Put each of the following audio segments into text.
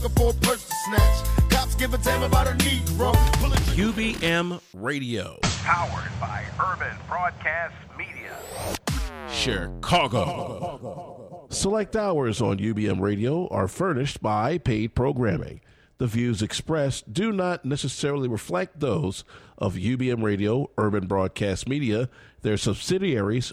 looking for a purse to snatch. Cops give a damn about a Negro. UBM Radio. Powered by Urban Broadcast Media. Chicago. Select hours on UBM Radio are furnished by paid programming. The views expressed do not necessarily reflect those of UBM Radio, Urban Broadcast Media, their subsidiaries,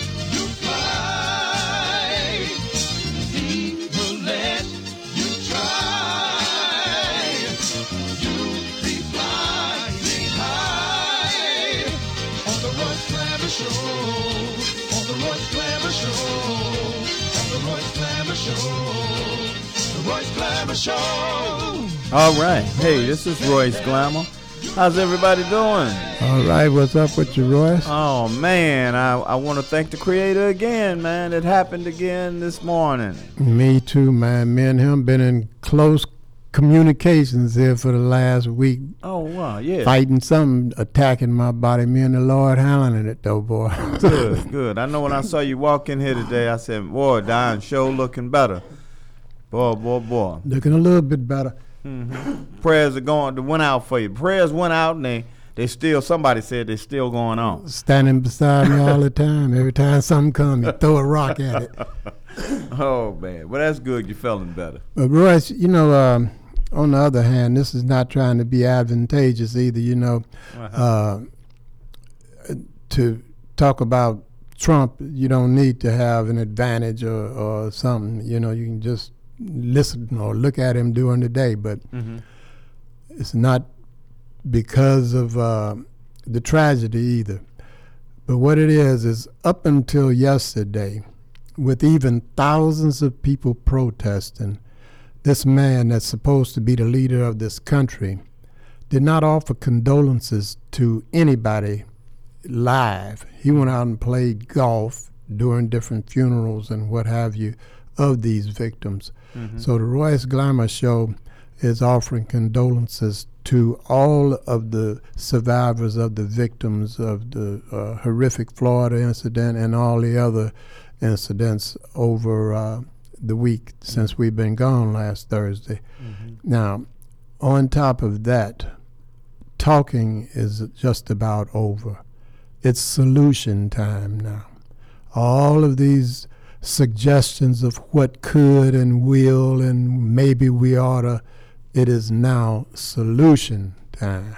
All right. Hey, this is Royce Glamour. How's everybody doing? All right, what's up with you, Royce? Oh, man. I, I want to thank the Creator again, man. It happened again this morning. Me too, man. Me and him been in close communications here for the last week, Oh, wow. Yeah. fighting something attacking my body. Me and the Lord handling it, though, boy. Good, good. I know when I saw you walk in here today, I said, boy, Don show looking better. Boy, boy, boy. Looking a little bit better. Prayers are going, They went out for you. Prayers went out and they, they still, somebody said they're still going on. Standing beside me all the time. Every time something comes, you throw a rock at it. Oh, man. Well, that's good. You're feeling better. But Royce, you know, um, on the other hand, this is not trying to be advantageous either. You know, uh, to talk about Trump, you don't need to have an advantage or, or something. You know, you can just listen or look at him during the day, but it's not because of uh, the tragedy either. But what it is is up until yesterday, with even thousands of people protesting, this man that's supposed to be the leader of this country did not offer condolences to anybody live. He went out and played golf during different funerals and what have you of these victims. So the Royce Glamour Show is offering condolences to all of the survivors of the victims of the uh, horrific Florida incident and all the other incidents over uh, the week since we've been gone last Thursday. Now, on top of that, talking is just about over. It's solution time now. All of these suggestions of what could and will and maybe we oughta, it is now solution time.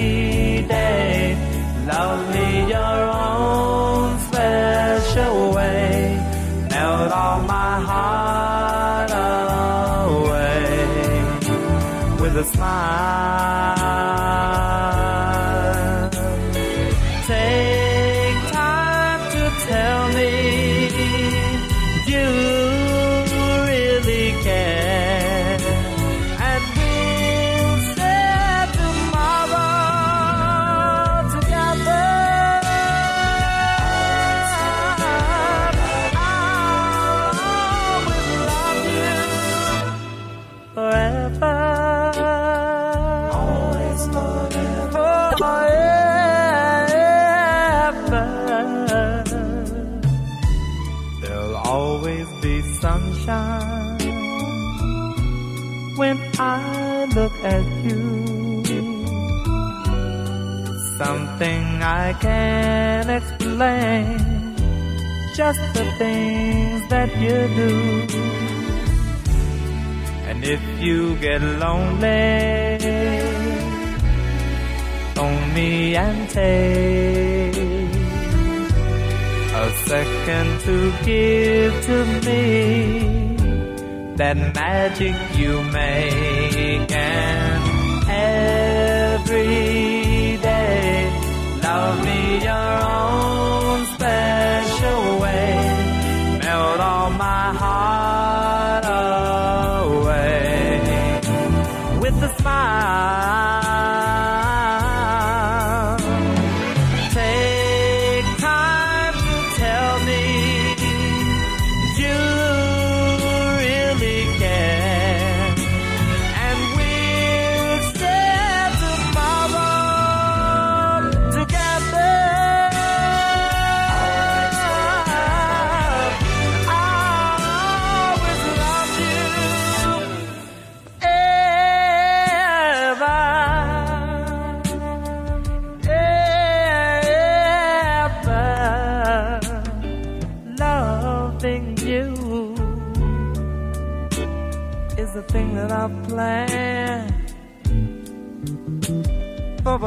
I can't explain, just the things that you do. And if you get lonely, phone me and take a second to give to me that magic you make.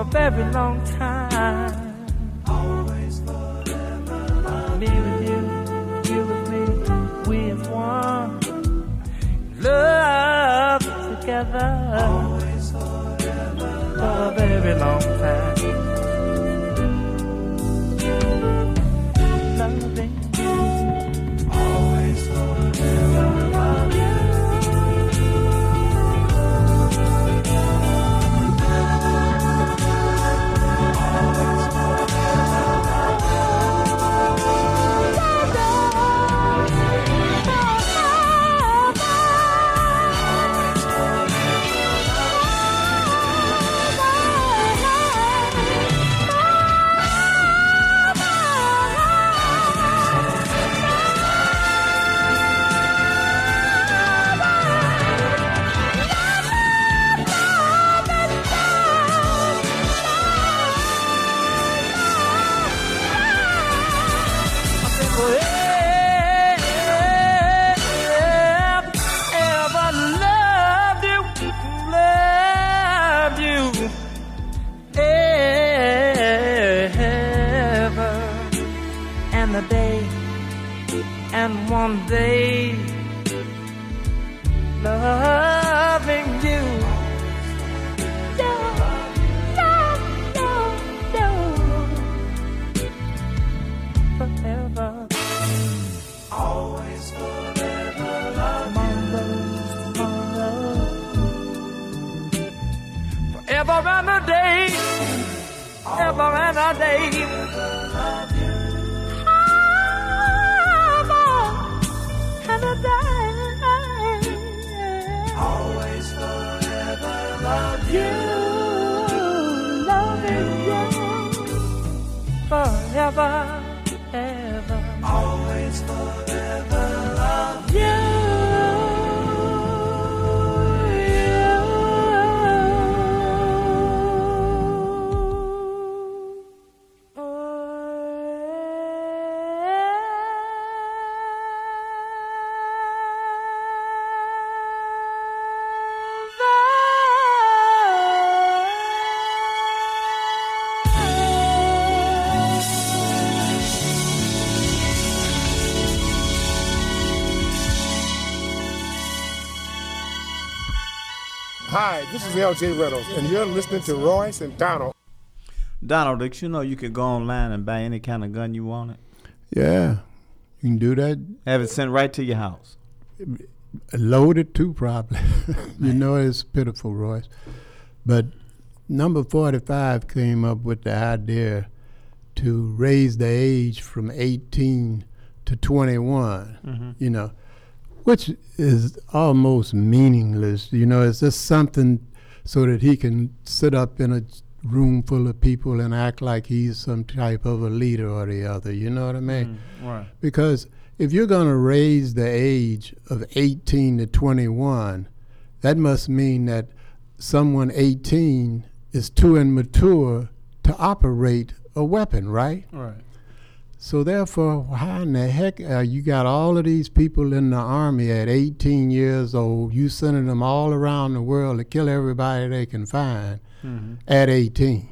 A very long time. Always forever, me with you, you with me, we as one love together Always forever. for a very long time. This is LJ Reynolds, and you're listening to Royce and Donald. Donald, did you know you could go online and buy any kind of gun you wanted? Yeah, you can do that. Have it sent right to your house. Loaded too, probably. you know, it's pitiful, Royce. But number 45 came up with the idea to raise the age from 18 to 21, Mhm. you know, which is almost meaningless. You know, it's just something so that he can sit up in a room full of people and act like he's some type of a leader or the other. You know what I mean? Mm, right. Because if you're going to raise the age of 18 to 21, that must mean that someone 18 is too immature to operate a weapon, right? Right. So therefore, how in the heck uh, you got all of these people in the army at 18 years old? You sending them all around the world to kill everybody they can find Mhm. at 18,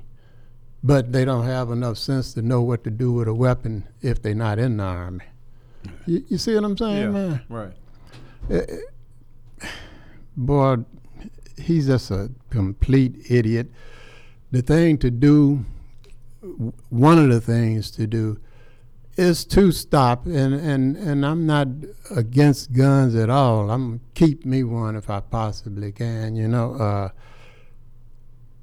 but they don't have enough sense to know what to do with a weapon if they're not in the army. You, you see what I'm saying, Yeah. man? Right. Uh, boy, he's just a complete idiot. The thing to do, one of the things to do, is to stop. And, and, and I'm not against guns at all. I'm keep me one if I possibly can. You know, uh,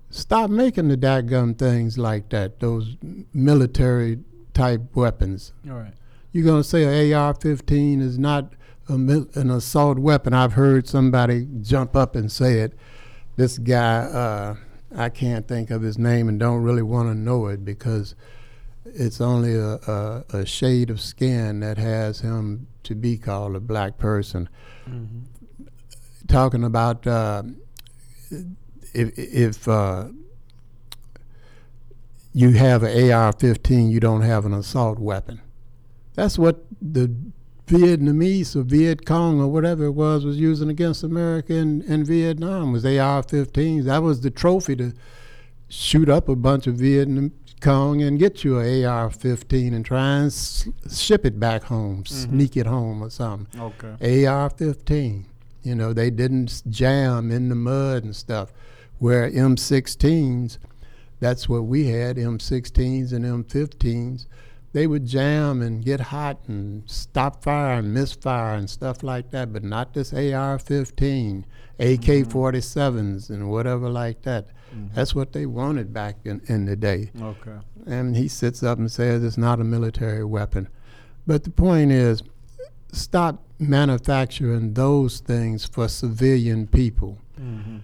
stop making the dadgum things like that. Those military type weapons. All right. You're going to say an AR-15 is not a, an assault weapon. I've heard somebody jump up and say it. This guy, uh, I can't think of his name and don't really want to know it because it's only a, a, a shade of skin that has him to be called a black person. Talking about uh, if, if uh, you have an AR-15, you don't have an assault weapon. That's what the Vietnamese or Viet Cong or whatever it was was using against America in, in Vietnam was AR-15s. That was the trophy to shoot up a bunch of Vietnam Cong and get you a AR-15 and try and s- ship it back home, mm-hmm. sneak it home or something. Okay. AR-15. You know, they didn't jam in the mud and stuff. Where M16s, that's what we had, M16s and M15s. They would jam and get hot and stop fire and misfire and stuff like that, but not this AR-15, AK-47s and whatever like that. Mm-hmm. That's what they wanted back in, in the day Okay. and he sits up and says it's not a military weapon. But the point is, stop manufacturing those things for civilian people. Mm-hmm.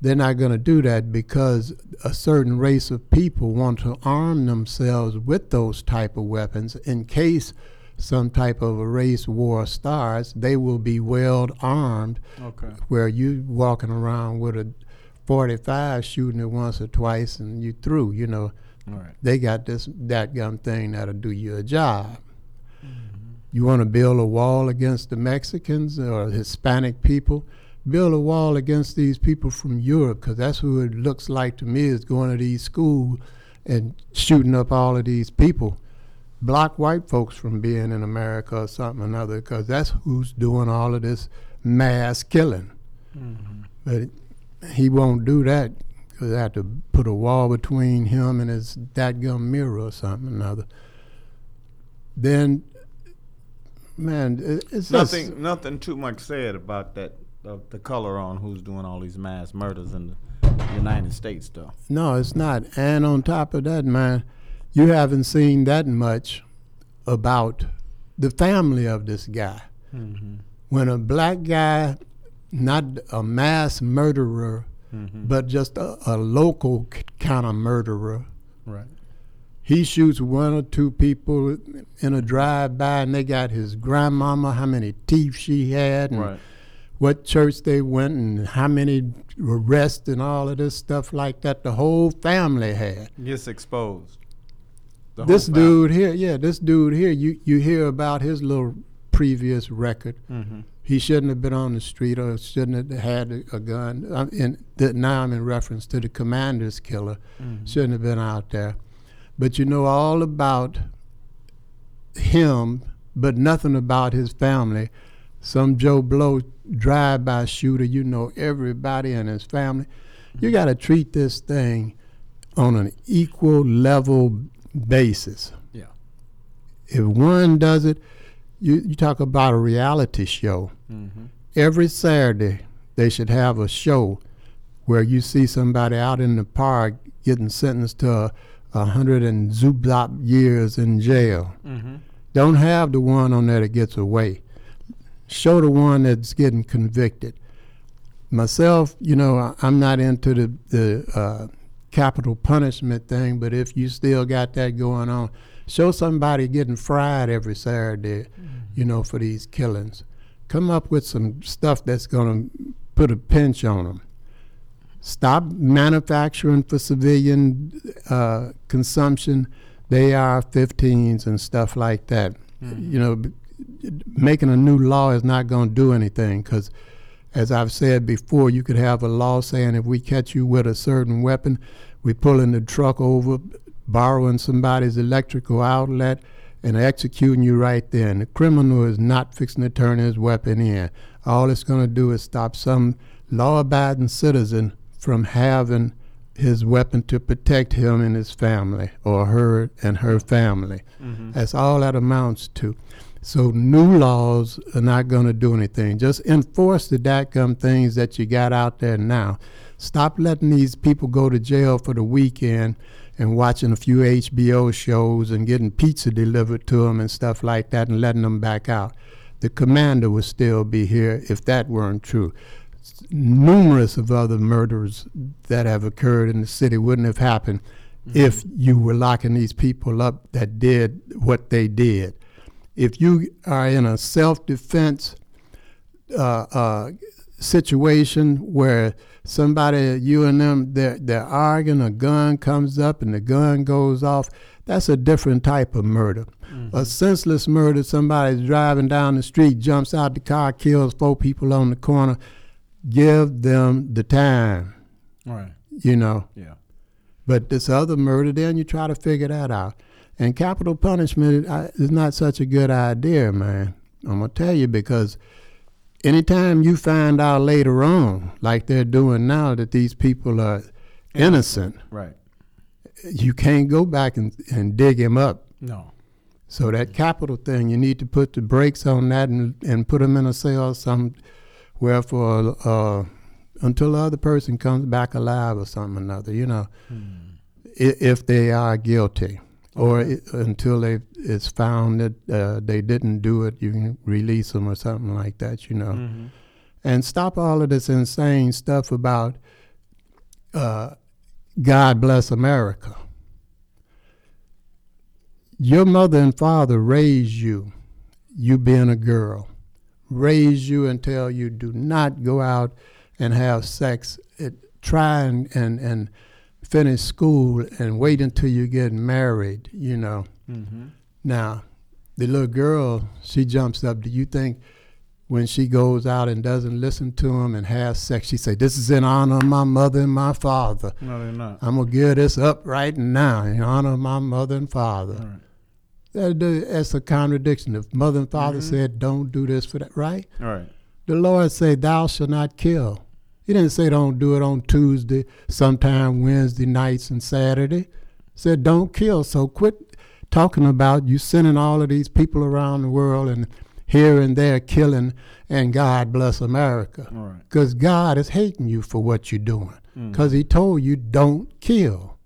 They're not going to do that because a certain race of people want to arm themselves with those type of weapons in case some type of a race war starts. They will be well armed Okay. where you walking around with a 45 shooting it once or twice and you through, you know. Right. They got this that gun thing that'll do you a job. Mm-hmm. You want to build a wall against the Mexicans or Hispanic people? Build a wall against these people from Europe because that's who it looks like to me is going to these schools and shooting up all of these people. Block white folks from being in America or something or another because that's who's doing all of this mass killing. Mm-hmm. But he won't do that because I have to put a wall between him and his dadgum mirror or something or another. Then, man, it- it's just- Nothing. Nothing too much said about that. Uh, the color on who's doing all these mass murders in the United States, though. No, it's not. And on top of that, man, you haven't seen that much about the family of this guy. When a black guy, not a mass murderer, but just a, a local kind of murderer, Right. he shoots one or two people in a drive-by, and they got his grandmama, how many teeth she had, and Right. what church they went, and how many arrests and all of this stuff like that. The whole family had. Gets exposed. This family. dude here, yeah, this dude here, you you hear about his little previous record. Mhm. He shouldn't have been on the street or shouldn't have had a, a gun. I'm in, now I'm in reference to the commander's killer. Mhm. Shouldn't have been out there. But you know all about him, but nothing about his family. some Joe Blow drive-by shooter. You know everybody and his family. You got to treat this thing on an equal level basis. Yeah. If one does it, you, you talk about a reality show. Mm-hmm. Every Saturday, they should have a show where you see somebody out in the park getting sentenced to a, a hundred and zooblop years in jail. Mm-hmm. Don't have the one on there that gets away. Show the one that's getting convicted. Myself, you know, I, I'm not into the the uh, capital punishment thing, but if you still got that going on, show somebody getting fried every Saturday, you know, for these killings. Come up with some stuff that's going to put a pinch on them. Stop manufacturing for civilian uh, consumption. AR-15s and stuff like that. You know, b- making a new law is not going to do anything because, as I've said before, you could have a law saying if we catch you with a certain weapon, we pulling the truck over, borrowing somebody's electrical outlet, and executing you right there. And the criminal is not fixing to turn his weapon in. All it's going to do is stop some law-abiding citizen from having his weapon to protect him and his family, or her and her family. Mm-hmm. That's all that amounts to. So new laws are not going to do anything. Just enforce the dadgum things that you got out there now. Stop letting these people go to jail for the weekend and watching a few HBO shows and getting pizza delivered to them and stuff like that and letting them back out. The commander would still be here if that weren't true. Numerous of other murders that have occurred in the city wouldn't have happened if you were locking these people up that did what they did if you are in a self-defense uh, uh, situation where somebody, you and them, they're, they're arguing, a gun comes up and the gun goes off, that's a different type of murder. A mm-hmm. senseless murder, somebody's driving down the street, jumps out the car, kills four people on the corner, give them the time, right. you know. Yeah. But this other murder, then you try to figure that out. And capital punishment is not such a good idea, man. I'm gonna tell you because anytime you find out later on, like they're doing now, that these people are innocent, Right. you can't go back and, and dig him up. No. So that capital thing, you need to put the brakes on that and, and put them in a cell somewhere for uh, until the other person comes back alive or something or another. You know, i- if they are guilty, or i until they it's found that uh, they didn't do it, you can release them or something like that. You know, and stop all of this insane stuff about uh, God bless America your mother and father raised you, you being a girl, raised you until you do not go out and have sex. It, try and, and, and finish school and wait until you get married, you know. Mm-hmm. Now, the little girl, she jumps up. Do you think when she goes out and doesn't listen to him and has sex, she say, this is in honor of my mother and my father. No, they're not. I'm gonna give this up right now in honor of my mother and father. Right. That- that- that's a contradiction. If mother and father mm-hmm. said, "Don't do this for that," right? All right. The Lord said, "Thou shalt not kill." He didn't say, "Don't do it on Tuesday, sometime Wednesday nights and Saturday." Said, "Don't kill." So quit talking about you sending all of these people around the world and here and there killing, and God bless America. All right. Because God is hating you for what you're doing. Mm-hmm. Because He told you don't kill.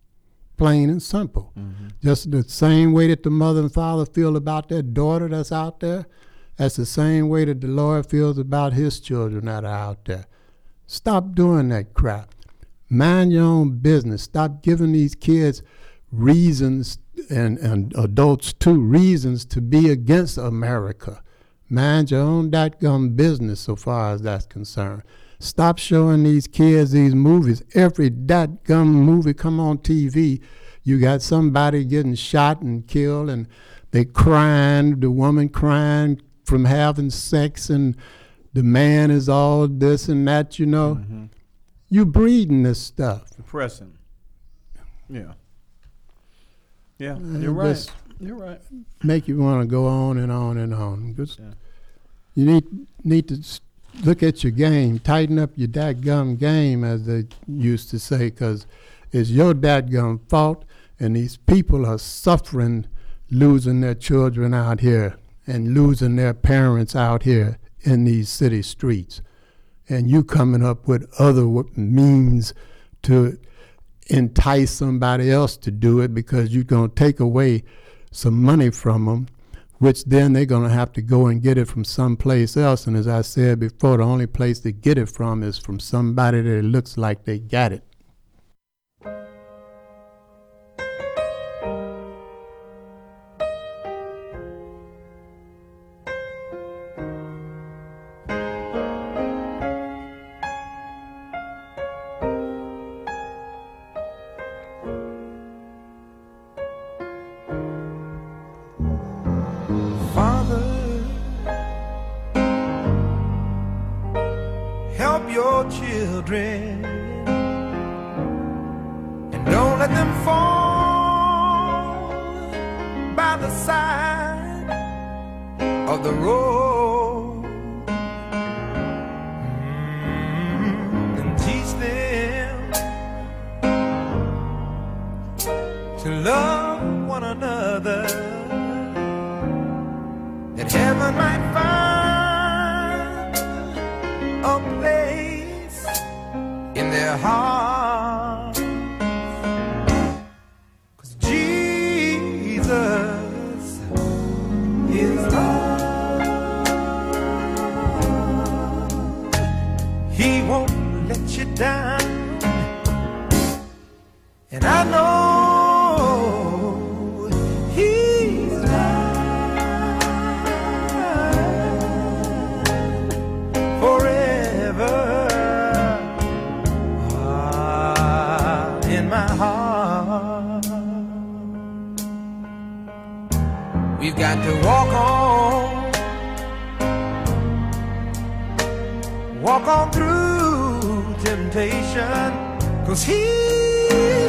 Plain and simple. Mm-hmm. Just the same way that the mother and father feel about their daughter that's out there, that's the same way that the Lord feels about His children that are out there. Stop doing that crap. Mind your own business. Stop giving these kids reasons and, and adults too reasons to be against America. Mind your own gum business so far as that's concerned. Stop showing these kids these movies. Every gum movie come on TV, you got somebody getting shot and killed and they crying, the woman crying from having sex and the man is all this and that, you know. You breeding this stuff. Depressing. Yeah. Yeah. Uh, You're right. You're right. make you want to go on and on and on. Just, Yeah. you need need to look at your game, tighten up your dadgum game, as they used to say, because it's your dadgum fault, and these people are suffering, losing their children out here and losing their parents out here in these city streets, and you coming up with other means to entice somebody else to do it because you're going to take away some money from them, which then they're going to have to go and get it from someplace else. And as I said before, the only place to get it from is from somebody that looks like they got it. Cause He's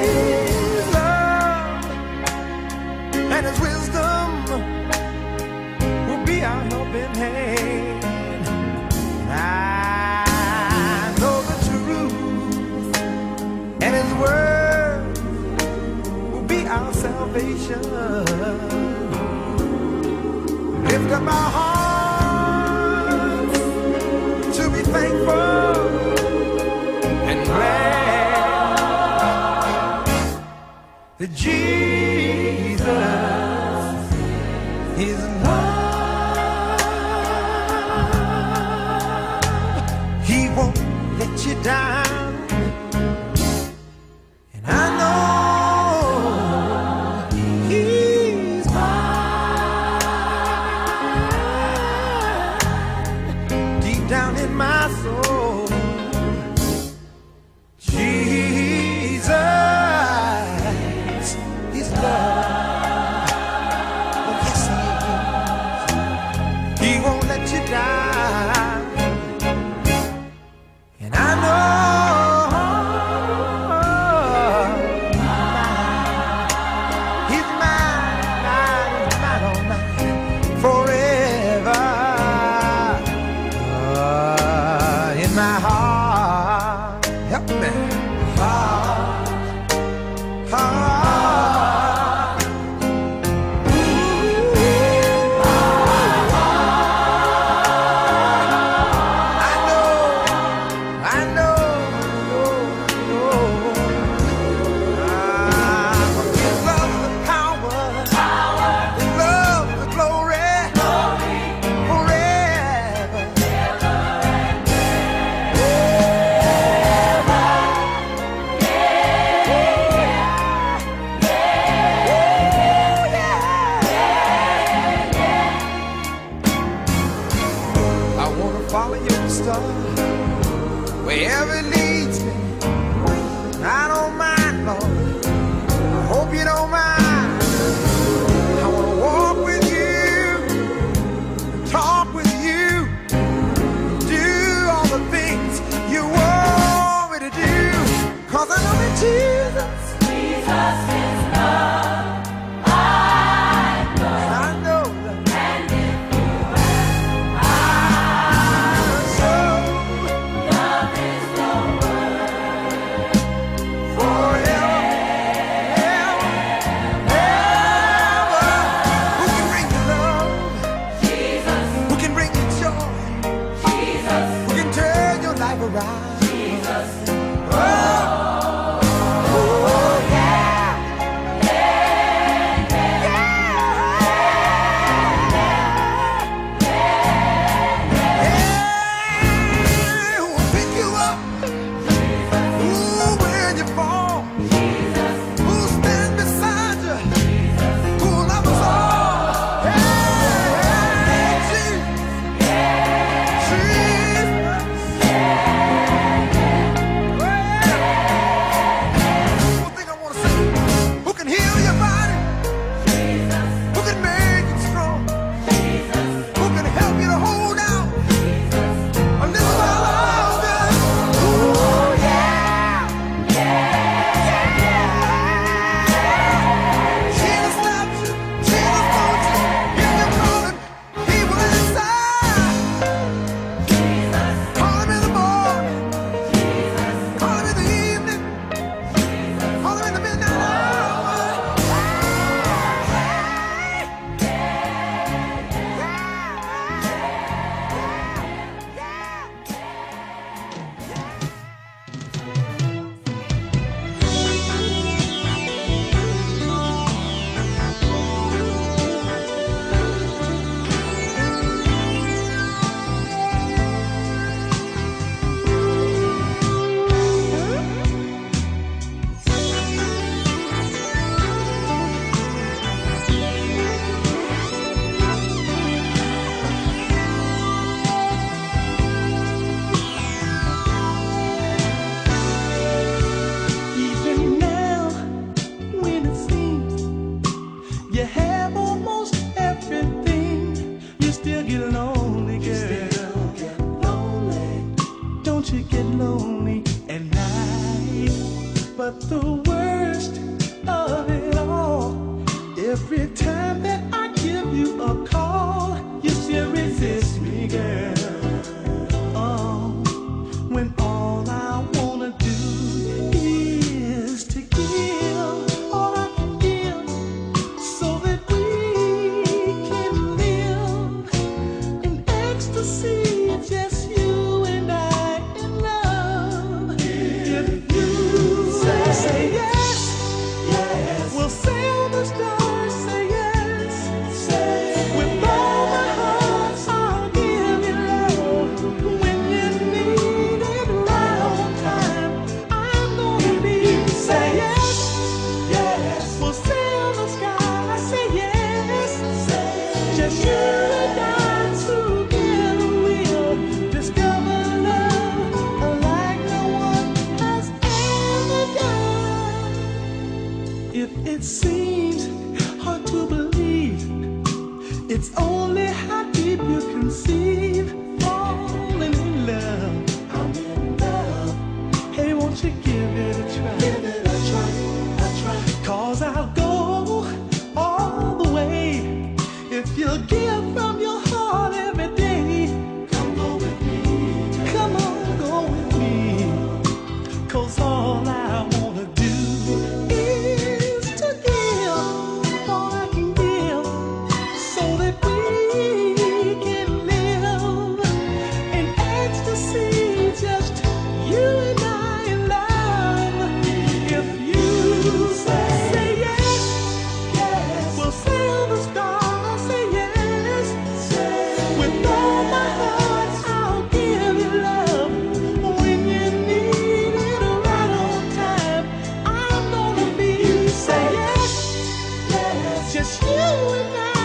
without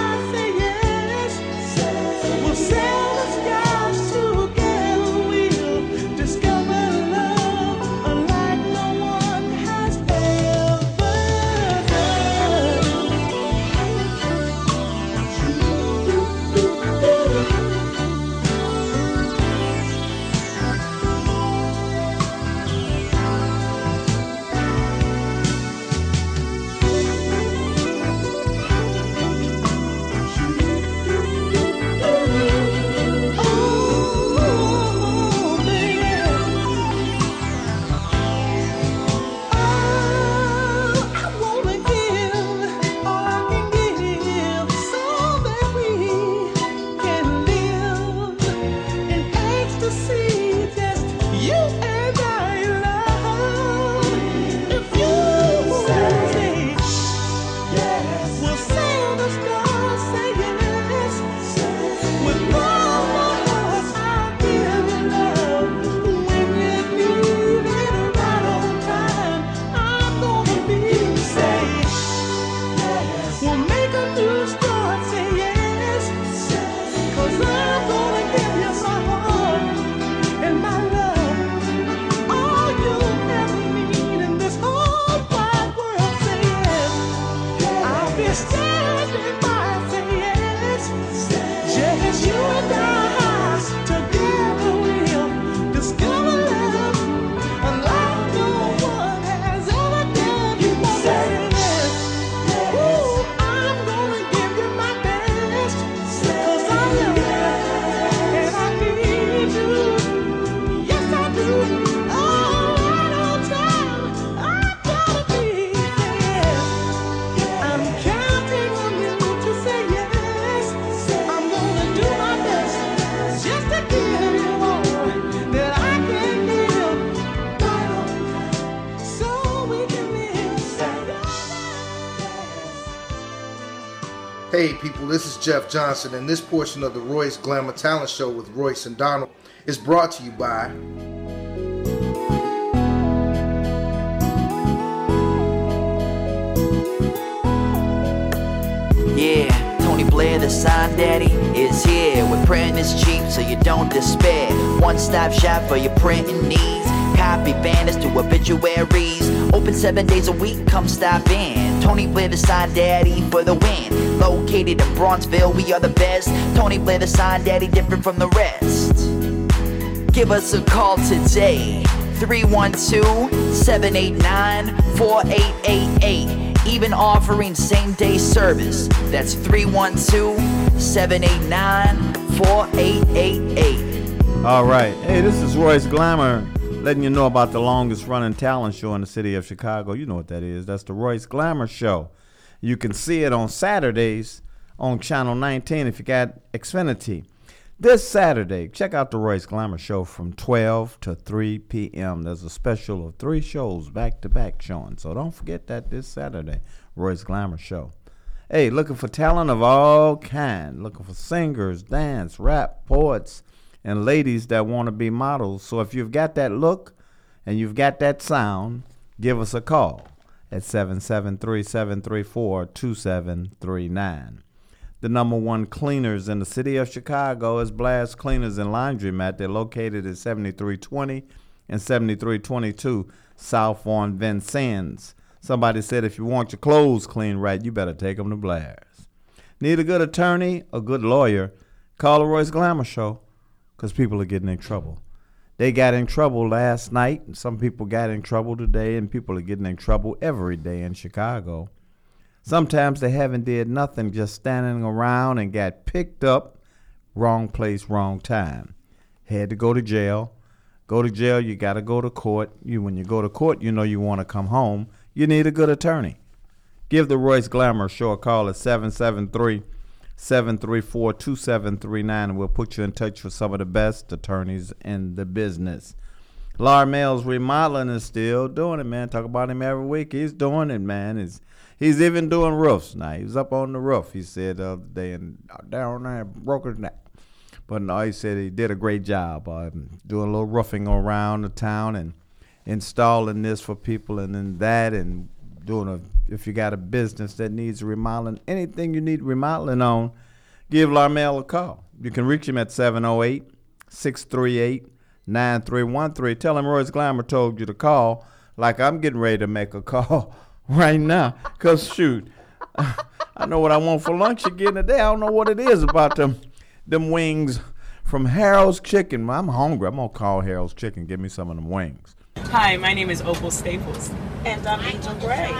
Jeff Johnson, and this portion of the Royce Glamour Talent Show with Royce and Donald is brought to you by. Yeah, Tony Blair, the sign daddy, is here. With printing is cheap, so you don't despair. One stop shop for your printing needs. Copy banners to obituaries Open seven days a week, come stop in. Tony Riverside Daddy for the win. Located in Bronzeville, we are the best. Tony Riverside Daddy, different from the rest. Give us a call today. 312 789 4888. Even offering same day service. That's 312 789 4888. All right. Hey, this is Royce Glamour letting you know about the longest running talent show in the city of Chicago. You know what that is. That's the Royce Glamour Show. You can see it on Saturdays on Channel 19 if you got Xfinity. This Saturday, check out the Royce Glamour Show from 12 to 3 p.m. There's a special of three shows back to back showing. So don't forget that this Saturday, Royce Glamour Show. Hey, looking for talent of all kind. Looking for singers, dance, rap, poets, and ladies that want to be models. So if you've got that look and you've got that sound, give us a call at 773-734-2739. The number one cleaners in the city of Chicago is Blast Cleaners and Laundromat. They're located at 7320 and 7322 South on Vincennes. Somebody said if you want your clothes clean right, you better take them to Blast. Need a good attorney, a good lawyer? Call the Royce Glamour Show because people are getting in trouble. They got in trouble last night. and Some people got in trouble today, and people are getting in trouble every day in Chicago. Sometimes they haven't did nothing, just standing around and got picked up, wrong place, wrong time. Had to go to jail. Go to jail, you got to go to court. You when you go to court, you know you want to come home. You need a good attorney. Give the Royce Glamour Show a call at 773 734 2739 and we'll put you in touch with some of the best attorneys in the business. Larmel's remodeling is still doing it, man. Talk about him every week. He's doing it, man. He's he's even doing roofs now. He was up on the roof. He said the other day and down there broke his neck. But no, he said he did a great job uh, doing a little roofing around the town and installing this for people and then that and doing a if you got a business that needs remodeling, anything you need remodeling on, give Larmel a call. You can reach him at 708 638 9313. Tell him Royce Glamour told you to call, like I'm getting ready to make a call right now. Because, shoot, I know what I want for lunch again today. I don't know what it is about them, them wings from Harold's Chicken. I'm hungry. I'm going to call Harold's Chicken, give me some of them wings. Hi, my name is Opal Staples. And I'm Angel Gray.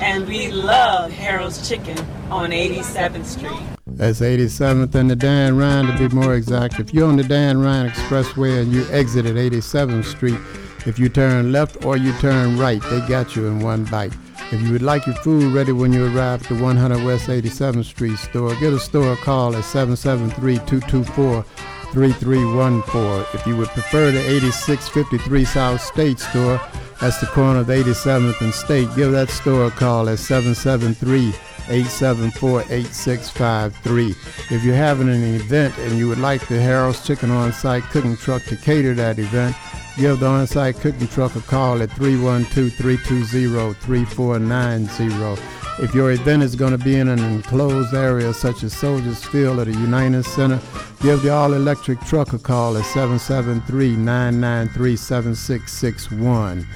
And we love Harold's Chicken on 87th Street. That's 87th and the Dan Ryan to be more exact. If you're on the Dan Ryan Expressway and you exit at 87th Street, if you turn left or you turn right, they got you in one bite. If you would like your food ready when you arrive at the 100 West 87th Street store, get a store call at 773-224 3314. If you would prefer the 8653 South State store, that's the corner of 87th and State, give that store a call at 773 874 8653. If you're having an event and you would like the Harold's Chicken on site cooking truck to cater that event, give the on site cooking truck a call at 312 320 3490. If your event is going to be in an enclosed area such as Soldiers Field or the United Center, give the all electric truck a call at 773 993 7661.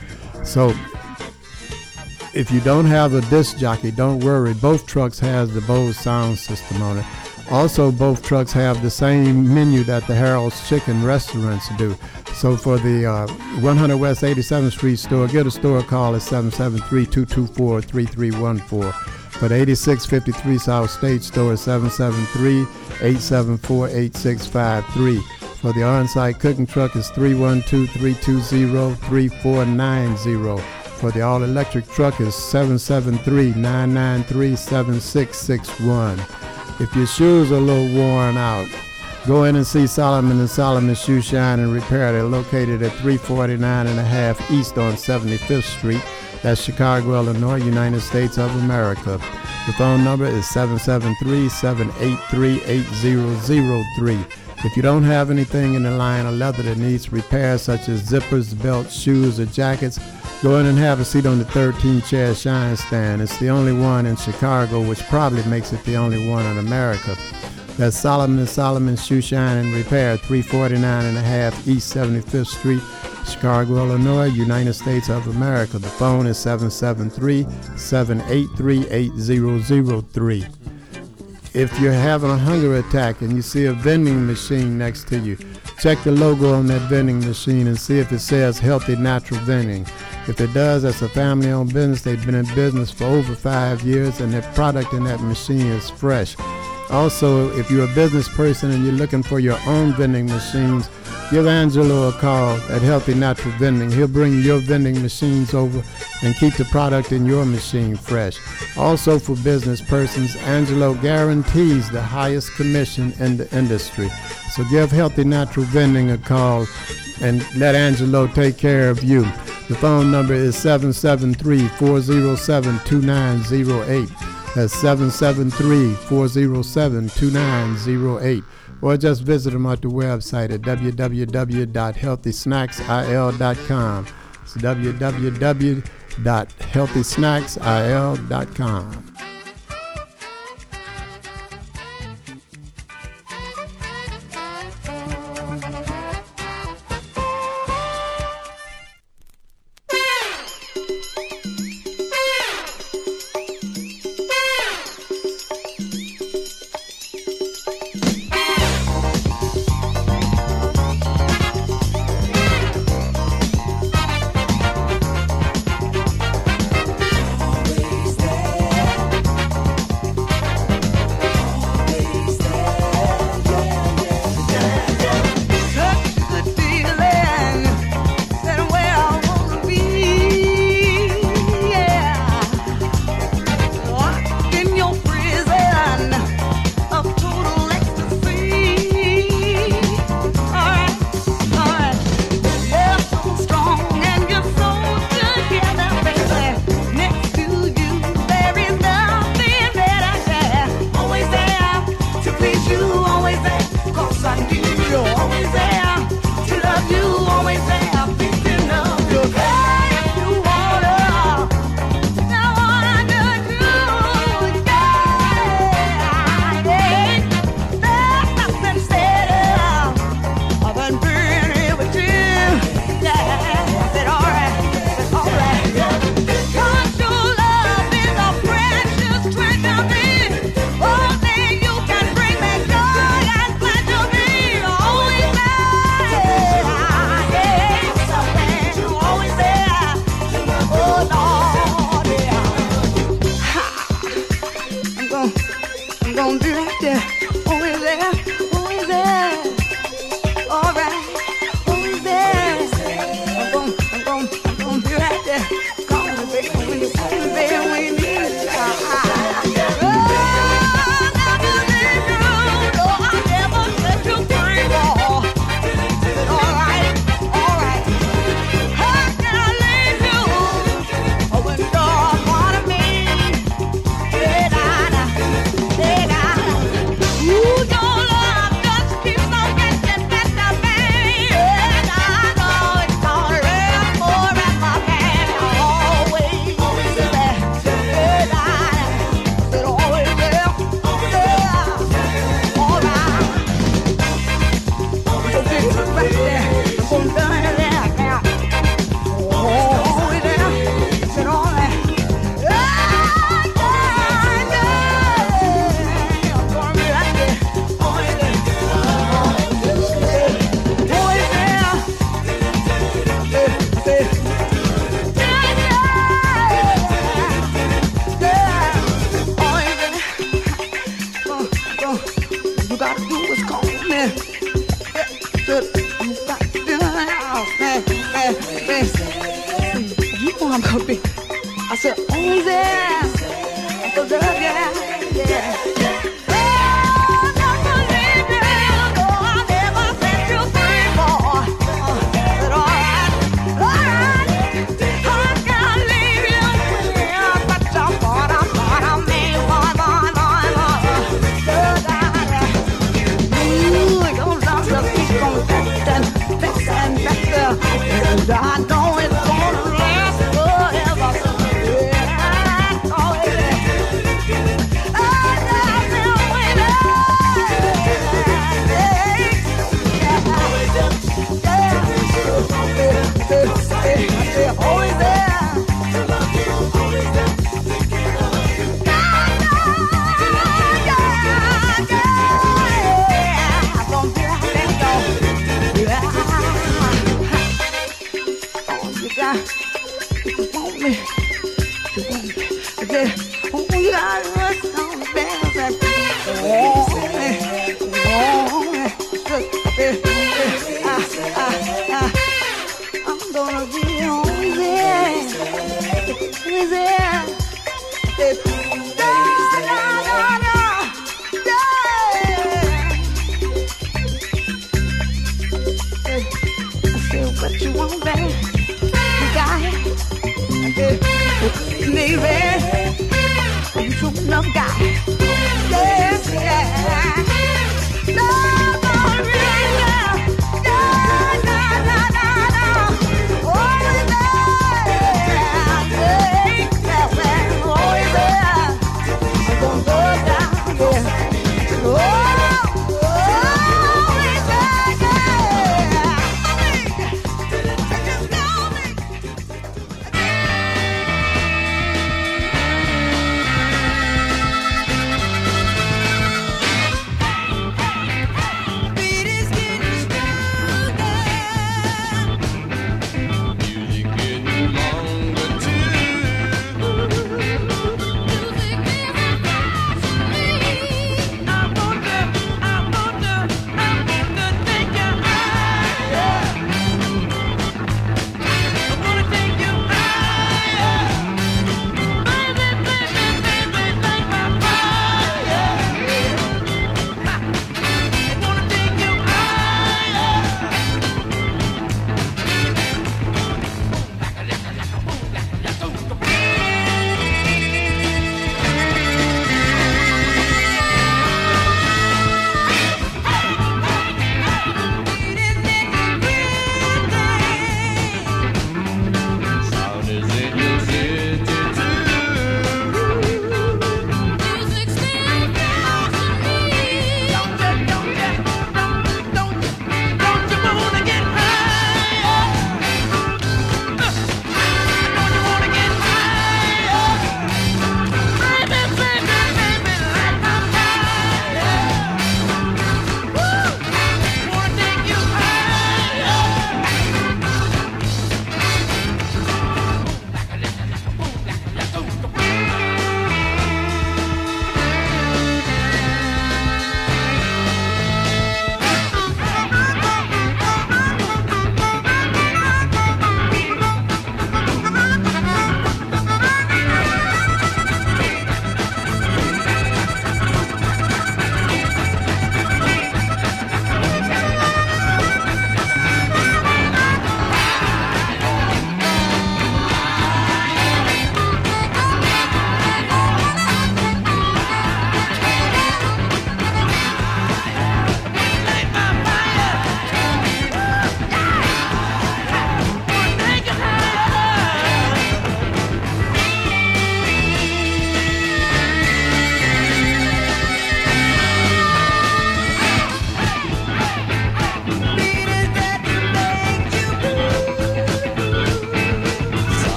So, if you don't have a disc jockey, don't worry. Both trucks has the Bose sound system on it. Also, both trucks have the same menu that the Harold's Chicken restaurants do. So for the uh, 100 West 87th Street store, get a store call at 773-224-3314. For the 8653 South State store, 773-874-8653. For the on-site cooking truck is 312-320-3490. For the all-electric truck is 773-993-7661. If your shoes are a little worn out, go in and see Solomon and Solomon Shoe Shine and Repair. They're located at 349 and a half East on 75th Street. That's Chicago, Illinois, United States of America. The phone number is 773-783-8003. If you don't have anything in the line of leather that needs repair, such as zippers, belts, shoes, or jackets, go in and have a seat on the 13 chair shine stand. It's the only one in Chicago, which probably makes it the only one in America. That's Solomon Solomon Shoe Shine and Repair, 349 and a half East 75th Street, Chicago, Illinois, United States of America. The phone is 773-783-8003. if you're having a hunger attack and you see a vending machine next to you, check the logo on that vending machine and see if it says Healthy Natural Vending. If it does, that's a family owned business. They've been in business for over five years and their product in that machine is fresh. Also, if you're a business person and you're looking for your own vending machines, give Angelo a call at Healthy Natural Vending. He'll bring your vending machines over and keep the product in your machine fresh. Also, for business persons, Angelo guarantees the highest commission in the industry. So give Healthy Natural Vending a call and let Angelo take care of you. The phone number is 773 407 2908. That's 773 407 2908. Or just visit them at the website at www.healthysnacksil.com. It's www.healthysnacksil.com.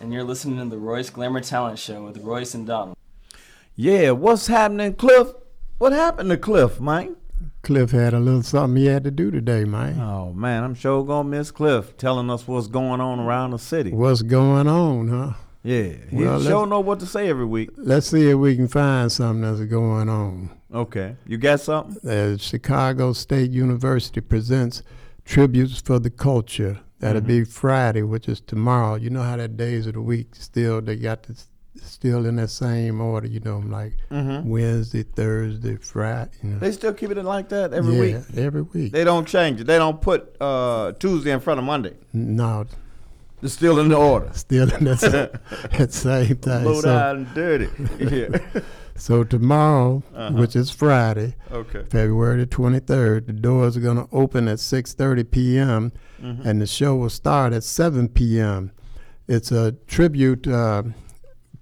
and you're listening to the Royce Glamour Talent Show with Royce and Donald. Yeah, what's happening, Cliff? What happened to Cliff, Mike? Cliff had a little something he had to do today, man. Oh man, I'm sure gonna miss Cliff telling us what's going on around the city. What's going on, huh? Yeah, he Well, sure let's- know what to say every week. Let's see if we can find something that's going on. Okay, you got something? Uh, Chicago State University presents tributes for the culture. That'll be Friday, which is tomorrow. You know how that days of the week still they got this still in that same order. You know, like Mhm. Wednesday, Thursday, Friday. You know, They still keep it like that every yeah, week. Every week. They don't change it. They don't put uh, Tuesday in front of Monday. no, It's still in the order. still in that, sa- that same thing. Low So- down and dirty. yeah. So tomorrow, Uh-huh. which is Friday, Okay. February the twenty third, the doors are going to open at six thirty p.m. Mhm. and the show will start at seven p.m. It's a tribute uh,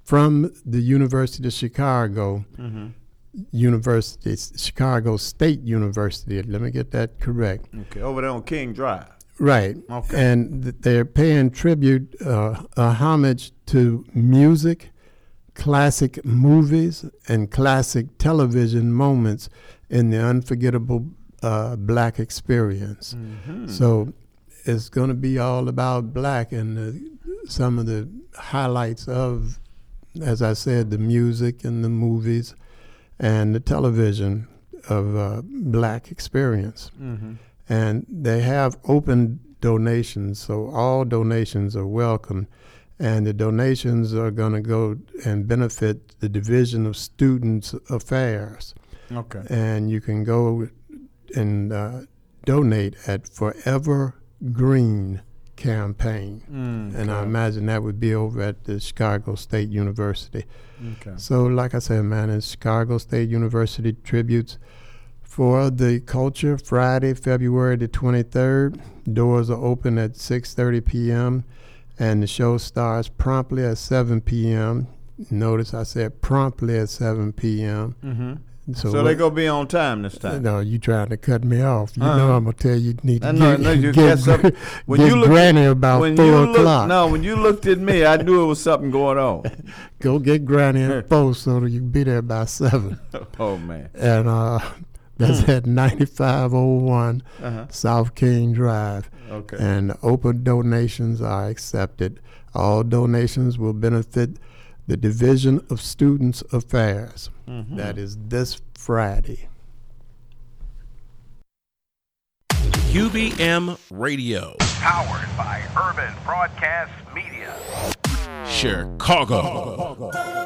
from the University of Chicago, Mhm. University Chicago State University. Let me get that correct. Okay, over there on King Drive. Right. Okay. And th- they're paying tribute, uh, a homage to music, classic movies, and classic television moments in the unforgettable uh, black experience. Mhm. So it's going to be all about black and the, some of the highlights of, as I said, the music and the movies and the television of uh, black experience Mhm. and they have open donations, so all donations are welcome. And the donations are going to go and benefit the Division of Students Affairs. Okay. And you can go and uh, donate at Forever Green campaign. Mm, And I imagine that would be over at the Chicago State University. Okay. So, like I said, man, it's Chicago State University tributes for the culture Friday, February the 23rd. Doors are open at 6:30 p.m. and the show starts promptly at 7 p.m. Notice I said promptly at 7 p.m. Mhm. So, So, they gonna be on time this time. No, you trying to cut me off. You Uh-uh. know I'm gonna tell you you need to know, get, no, you get, got something. When get you looked, Granny about when four looked- o'clock. no, when you looked at me, I knew it was something going on. Go get Granny at four so that you can be there by seven. oh man. and uh, that's Hmm. at 9501 Uh-huh. South King Drive. Okay. And open donations are accepted. All donations will benefit the Division of Students Affairs. Mhm. That is this Friday. UBM Radio. Powered by Urban Broadcast Media. Chicago. Thank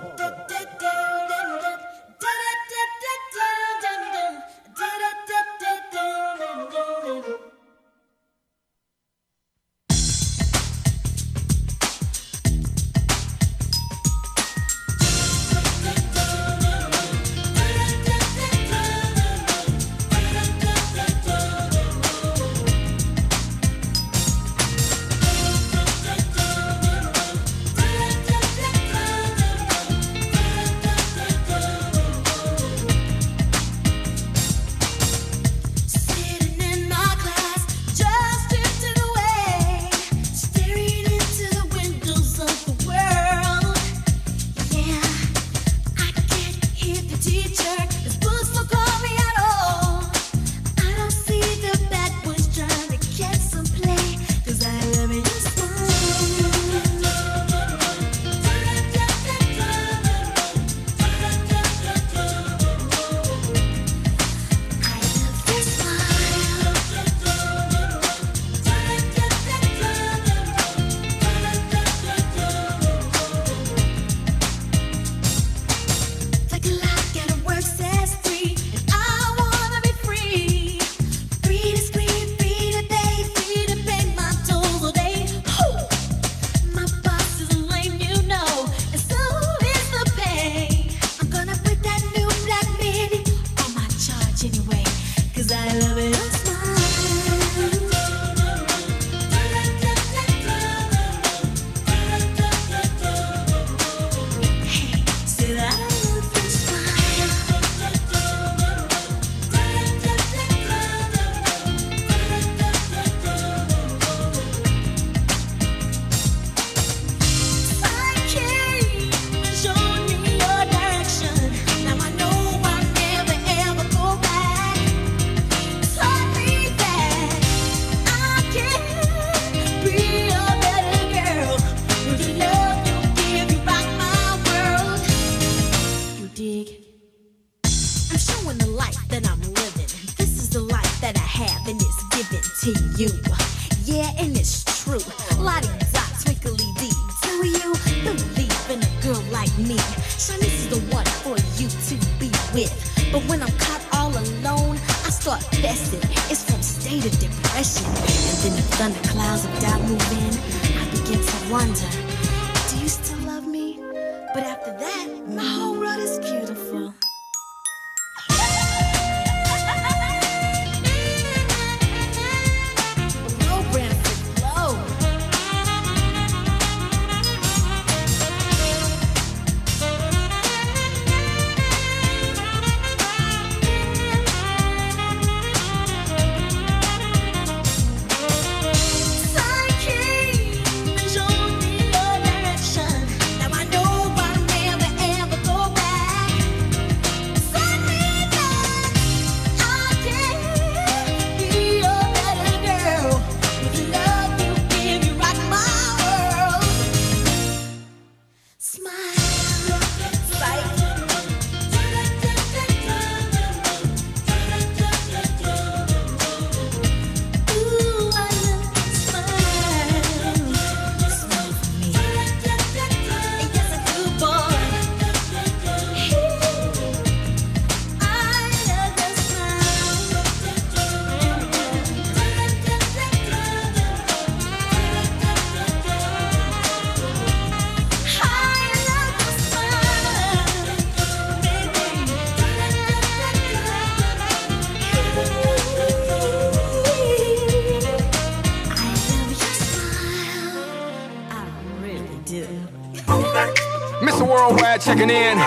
checking in.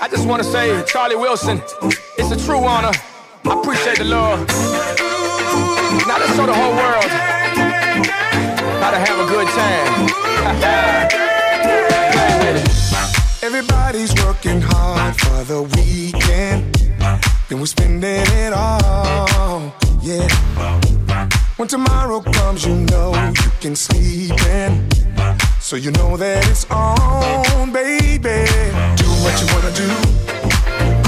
I just want to say, Charlie Wilson, it's a true honor. I appreciate the love. Now let's show the whole world how to have a good time. Everybody's working hard for the weekend. Then we're spending it all. Yeah. When tomorrow comes, you know you can sleep in. So you know that it's on, baby. Do what you wanna do.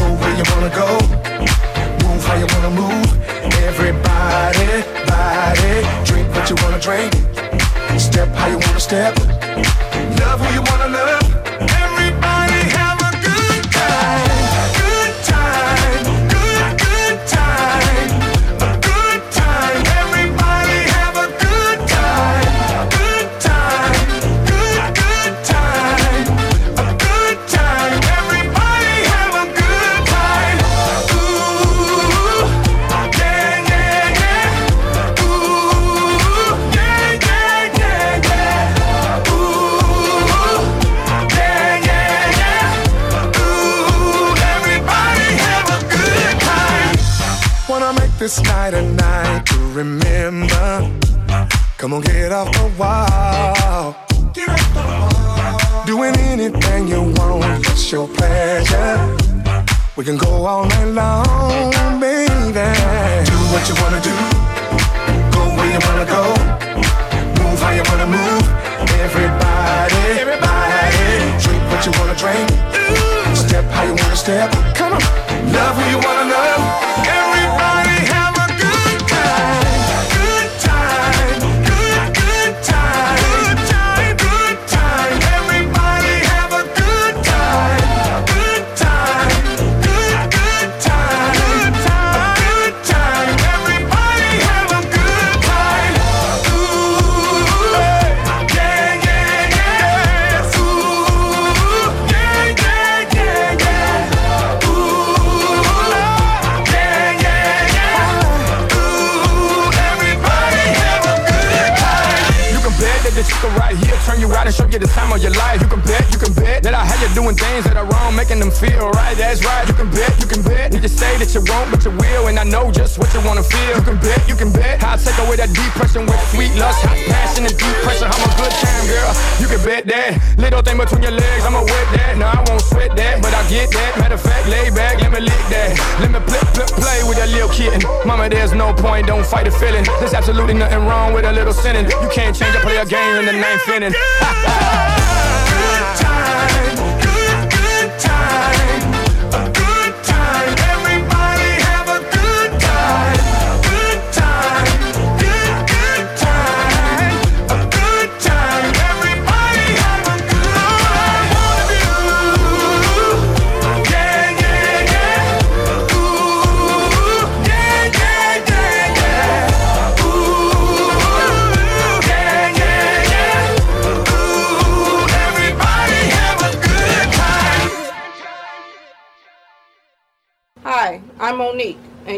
Go where you wanna go. Move how you wanna move. Everybody, body. Drink what you wanna drink. Step how you wanna step. Love who you wanna this night a night to remember. Come on, get off the wall. Get off the wall. Doing anything you want, it's your pleasure. We can go all night long, baby. Do what you wanna do. Go where you wanna go. Move how you wanna move. Everybody, everybody. Drink what you wanna drink. Step how you wanna step. Come on. Love who you wanna love. Everybody and show you the time of your life. You can bet, you can bet that I have you doing things that are wrong, making them feel right. That's right. You can bet, you can bet. You just say that you won't, but you will, and I know just what you wanna feel. You can bet, you can bet. How I'll take away that depression with sweet lust, hot passion, and deep pressure. I'm a good time girl. You can bet that. Little thing between your legs, I'ma whip that. No, I won't sweat that, but I get that. Matter of fact, lay back, let me lick that. Let me play, play, play with that little kitten. Mama, there's no point, don't fight the feeling. There's absolutely nothing wrong with a little sinning. You can't change a play a game in the ninth inning. Good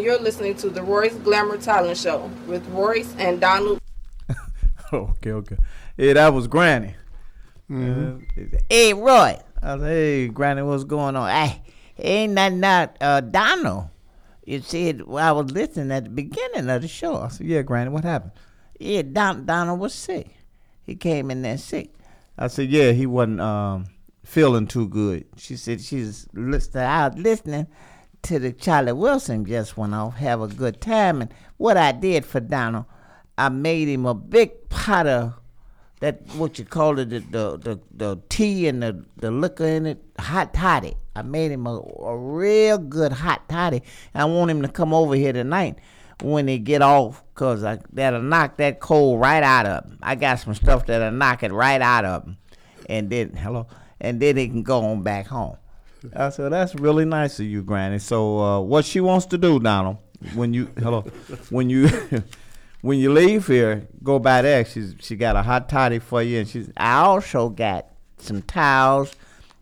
you're listening to the Royce Glamour Talent Show with Royce and Donald. okay, okay. Yeah, that was Granny. Mhm. Uh, hey, Roy. I said, hey, Granny, what's going on? Hey, ain't that out, uh, Donald. You said, well, I was listening at the beginning of the show. I said, yeah, Granny, what happened? Yeah, Don, Donald was sick. He came in there sick. I said, yeah, he wasn't um, feeling too good. She said she's listening, out listening to the Charlie Wilson just went off, have a good time. And what I did for Donald, I made him a big pot of that what you call it, the the the, the tea and the, the liquor in it, hot toddy. I made him a, a real good hot toddy. I want him to come over here tonight when they get off, cause I, that'll knock that cold right out of him. I got some stuff that'll knock it right out of him, and then hello, and then he can go on back home. I said that's really nice of you, Granny. So uh, what she wants to do, Donald, when you hello, when you when you leave here, go by there. She's she got a hot toddy for you, and she's. I also got some towels,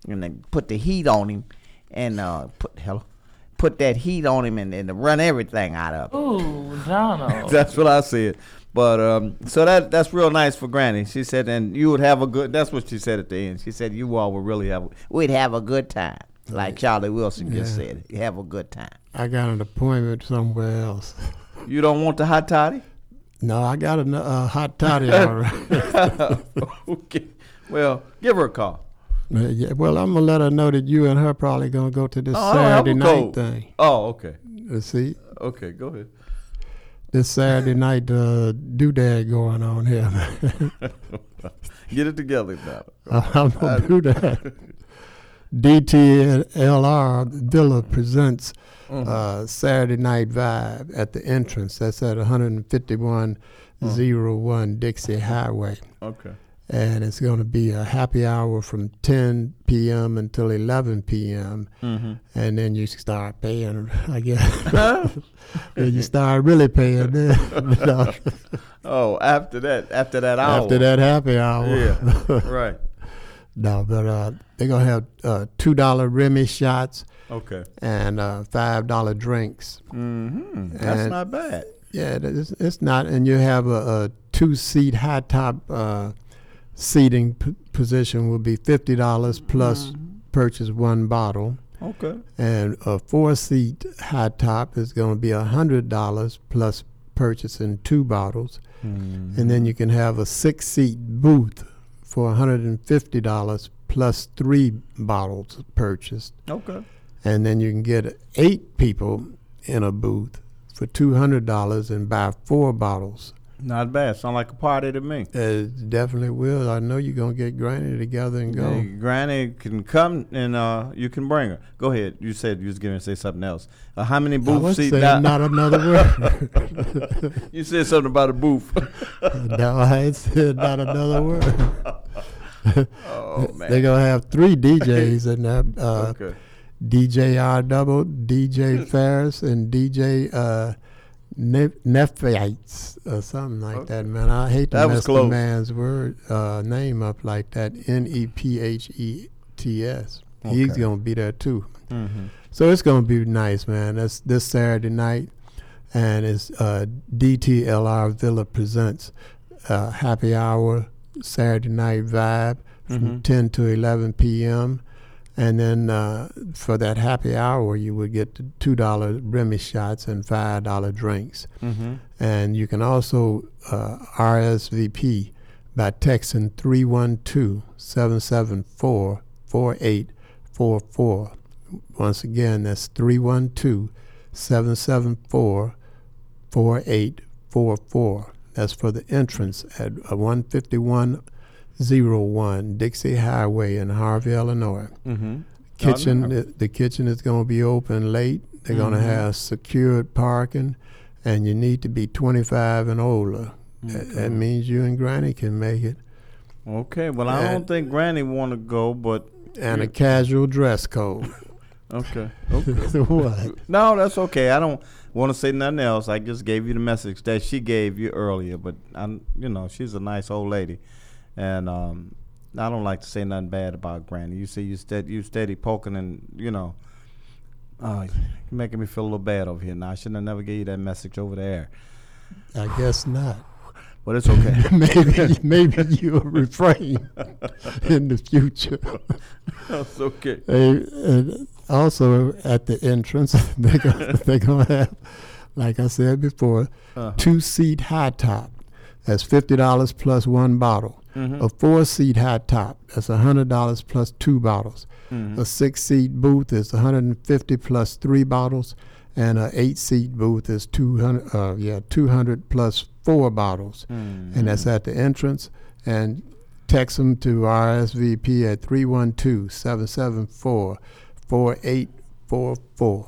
and then put the heat on him, and uh, put hello, put that heat on him, and, and run everything out of him. Ooh, Donald. that's what I said. But um, so that that's real nice for Granny. She said, and you would have a good. That's what she said at the end. She said you all would really have. We'd have a good time, like Charlie Wilson just Yeah. said. You have a good time. I got an appointment somewhere else. You don't want the hot toddy? No, I got a uh, hot toddy already. okay. Well, give her a call. Uh, yeah, well, I'm gonna let her know that you and her probably gonna go to this Oh, I don't have Saturday night thing. Oh, okay. Let's see, Okay, go ahead. This Saturday night uh, doodad going on here. Get it together now. I'm gonna do that. DTLR Villa presents Mhm. uh, Saturday Night Vibe at the entrance. That's at 15101 Dixie Highway. Okay. And it's going to be a happy hour from 10 p.m. until 11 p.m. Mhm. And then you start paying, I guess. then you start really paying. Then. No. Oh, after that, after that hour. After that happy hour. Yeah, right. No, but uh, they're gonna have uh, two dollar Remy shots. Okay. And uh, five dollar drinks. Mhm. That's And- not bad. Yeah, it's, it's not, and you have a, a two seat high top uh, seating p- position will be fifty dollars plus mm-hmm. purchase one bottle. Okay. And a four seat high top is going to be a hundred dollars plus purchasing two bottles, mm-hmm. and then you can have a six seat booth for hundred and fifty dollars plus three bottles purchased. Okay. And then you can get eight people in a booth for two hundred dollars and buy four bottles. Not bad. Sound like a party to me. It definitely will. I know you're gonna get Granny together and go. Hey, Granny can come and uh, you can bring her. Go ahead. You said you was going to say something else. Uh, how many I booths? saying now- not another word. you said something about a booth. no, I ain't said not another word. Oh, man. They're gonna have three DJs in there. Uh, Okay. DJ R Double, DJ Ferris, and DJ uh, ne- Nephites or something like that. Man, I hate to That mess the man's word uh, name up like that. N E P H E T S. He's gonna be there too. Mhm. So it's gonna be nice, man. That's this Saturday night, and it's uh, DTLR Villa presents uh, happy hour Saturday night vibe from Mhm. 10 to 11 p.m. And then uh, for that happy hour, you would get $2 Remy shots and $5 drinks. Mm-hmm. And you can also uh, RSVP by texting 312 774 4844. Once again, that's 312 774 4844. That's for the entrance at uh, 151 01 Dixie Highway in Harvey, Illinois. Mm-hmm. Kitchen, no, the, the, kitchen is going to be open late. They're mm-hmm. going to have secured parking, and you need to be 25 and older. Okay. That, that, means you and Granny can make it. Okay. Well, I don't think Granny want to go, but and a casual dress code. okay. Okay. what? No, that's okay. I don't want to say nothing else. I just gave you the message that she gave you earlier, but I, you know, she's a nice old lady and um, I don't like to say nothing bad about Granny. You see, you steady, you steady poking and you know, Oh, you're making me feel a little bad over here now. I shouldn't have never gave you that message over there. I guess not. But it's okay. maybe maybe you'll refrain in the future. That's okay. Hey, and also at the entrance, they're gonna, they're gonna have, like I said before, Uh-huh. two seat high top. That's fifty dollars plus one bottle. Mhm. A four seat high top. That's hundred dollars plus two bottles. Mhm. A six seat booth is one hundred and fifty plus three bottles, and a eight seat booth is two hundred. Uh, yeah, two hundred plus four bottles, and that's at the entrance. And text them to RSVP at 312 774 4844.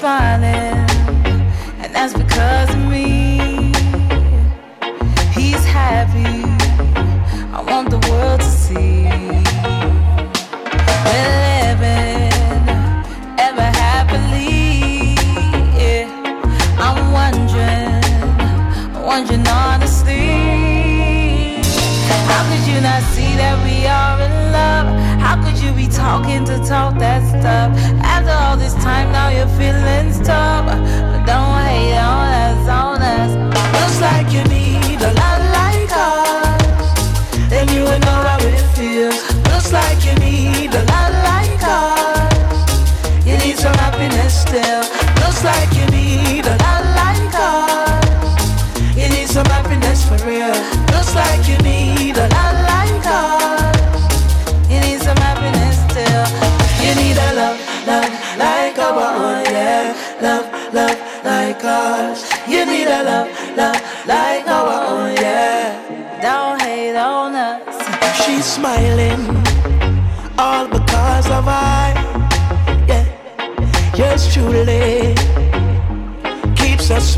smiling, and that's because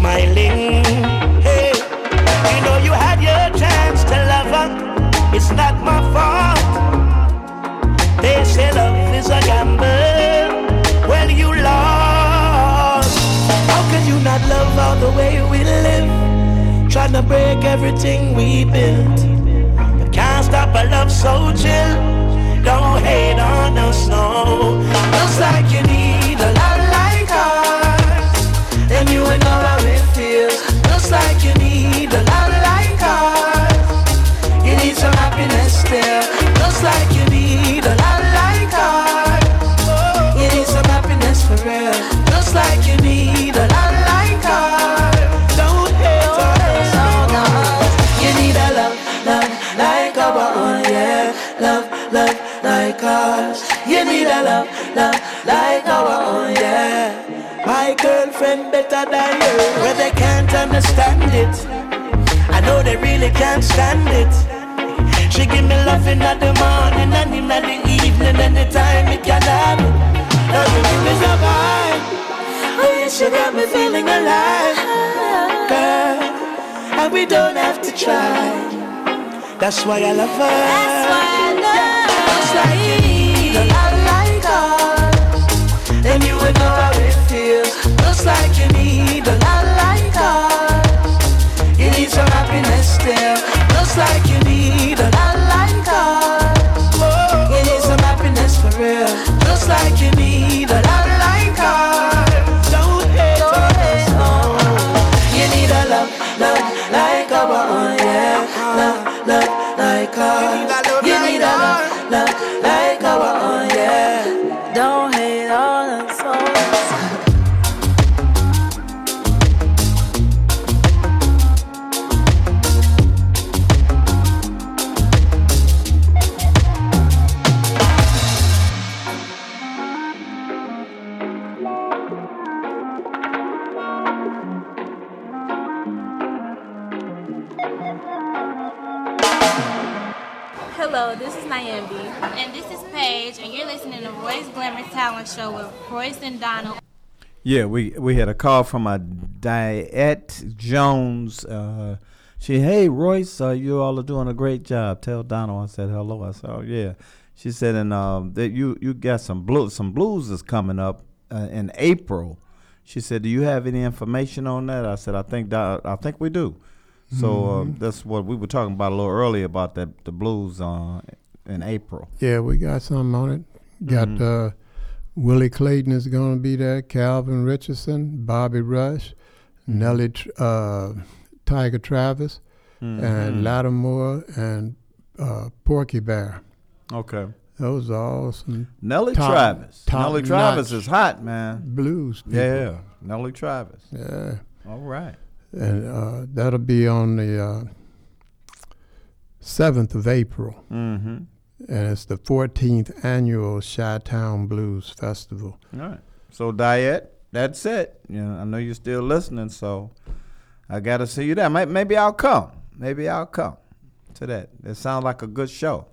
smiling. Hey, you know you had your chance to love her. It's not my fault. They say love is a gamble. Well, you lost. How can you not love all the way we live? Trying to break everything we built. But can't stop a love so chill. Don't hate on us, no. Looks like you need a. Then you would know how it feels. Looks like you need a lot like us. You need some happiness still. Looks like you better than where they can't understand it. I know they really can't stand it. She give me love in the morning and in the evening, anytime it can happen. Now you give me some vibe. Oh, yes, you got me feeling alive, girl. And we don't have to try. That's why I love her. That's why I love Looks like you need like us. Then you would know Looks like you need a lot like us. You need some happiness still. Looks like you need a lot like us. You need some happiness for real. Looks like you need Hello, this is Nyambi. And this is Paige, and you're listening to Royce Glamour Talent Show with Royce and Donald. Yeah, we we had a call from a Diet Jones. Uh, she, hey Royce, uh, you all are doing a great job. Tell Donald I said hello. I said, oh yeah. She said, and um, that you you got some blues, some blues is coming up uh, in April. She said, do you have any information on that? I said, I think Don- I think we do. So uh, Mhm. that's what we were talking about a little earlier about that the blues uh, in April. Yeah, we got something on it. Got Mhm. uh, Willie Clayton is going to be there. Calvin Richardson, Bobby Rush, Nellie, uh, Tiger Travis, Mhm. and Lattimore and uh, Pokey Bear. Okay. Those are awesome. some Nellie top- Travis. top Nellie Travis is hot, man. Blues. people. Yeah, Nellie Travis. Yeah. All right. And uh, that'll be on the uh, 7th of April. Mhm. And it's the 14th annual Chi Town Blues Festival. All right. So Diet, that's it. You know, I know you're still listening, so I gotta see you there. Maybe I'll come. Maybe I'll come to that. It sounds like a good show.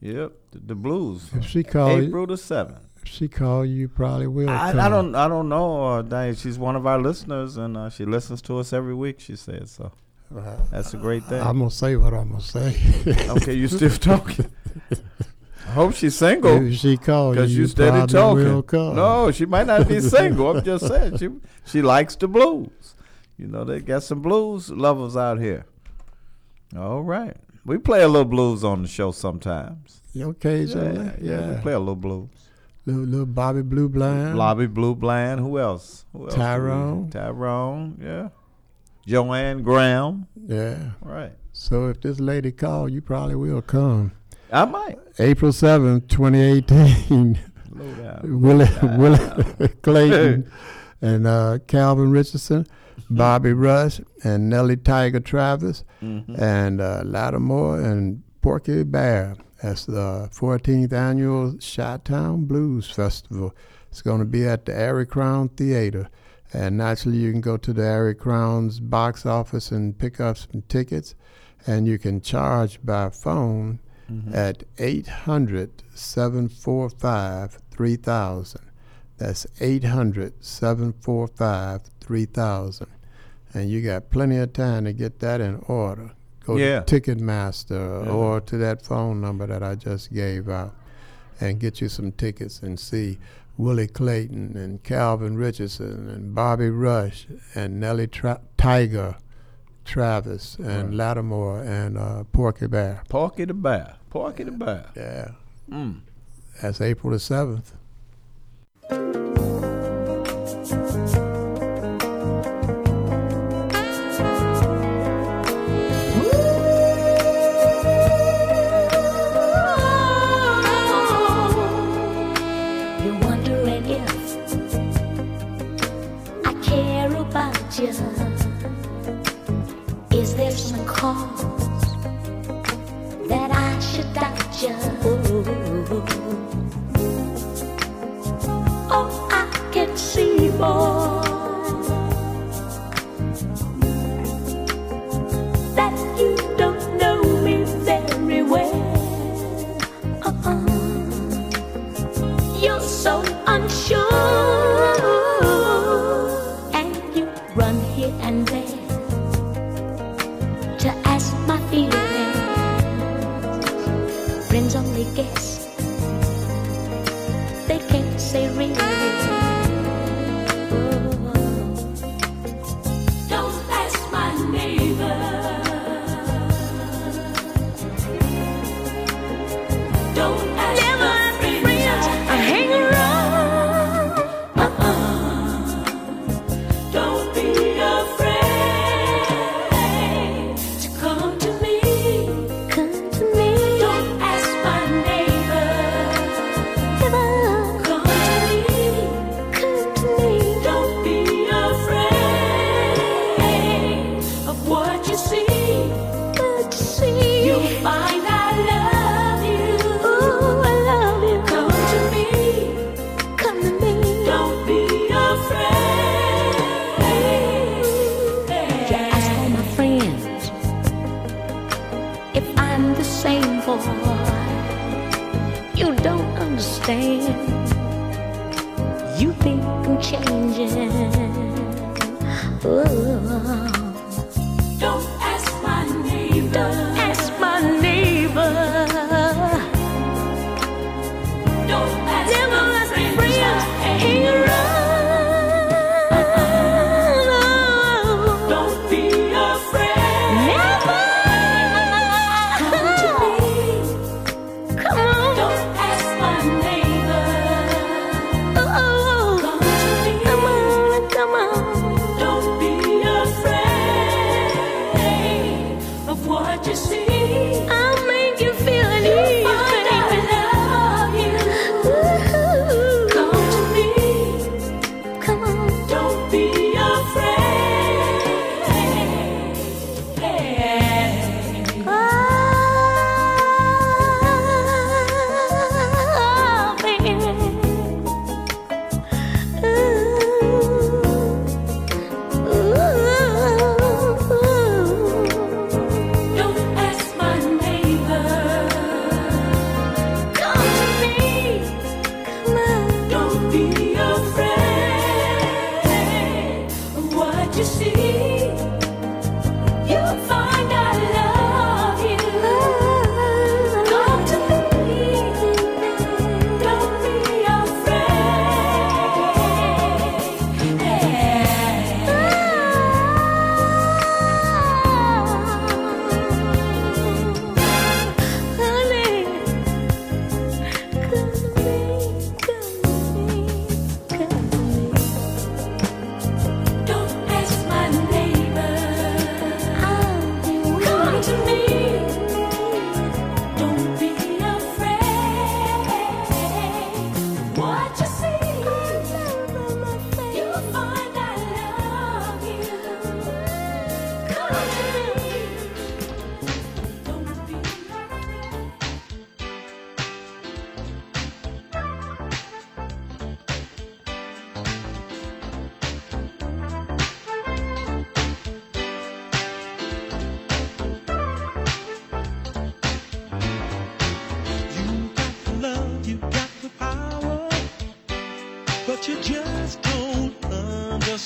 Yep, the, the blues. If she call you- April the seventh. She call you, probably will. I. I don't I don't know. Uh, Diane, she's one of our listeners, and uh, she listens to us every week. She says so. That's a great thing. I'm gonna say what I'm gonna say. okay, you still talking? I hope she's single. If she call you, Because you you steady talking. No, she might not be single. I'm just saying she she likes the blues. You know, they got some blues lovers out here. All right, we play a little blues on the show sometimes. Okay, yeah, yeah, we yeah. play a little blues. Little, little Bobby Blue Blind. Bobby Blue Bland. Who else? Who else Tyrone. Tyrone. Yeah. Joanne Graham. Yeah. Right. So if this lady call, you probably will come. I might. April seventh, 2018. Slow. Willie, Willie Clayton and uh, Calvin Richardson, Bobby Rush, and Nellie Tiger Travis, Mhm. and uh, Lattimore and Pokey Bear. That's the 14th annual Chi-Town Blues Festival. It's going to be at the Arie Crown Theater. And naturally, you can go to the Arie Crown's box office and pick up some tickets. And you can charge by phone Mhm. at 800 745 3000. That's 800 745 3000. And you got plenty of time to get that in order. Go Yeah. to Ticketmaster Yeah. or to that phone number that I just gave out and get you some tickets and see Willie Clayton and Calvin Richardson and Bobby Rush and Nellie Tra- Tiger Travis and Right. Lattimore and uh, Pokey Bear. Porky the Bear. Porky the Bear. Yeah. Mm. That's April the 7th. I should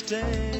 stay.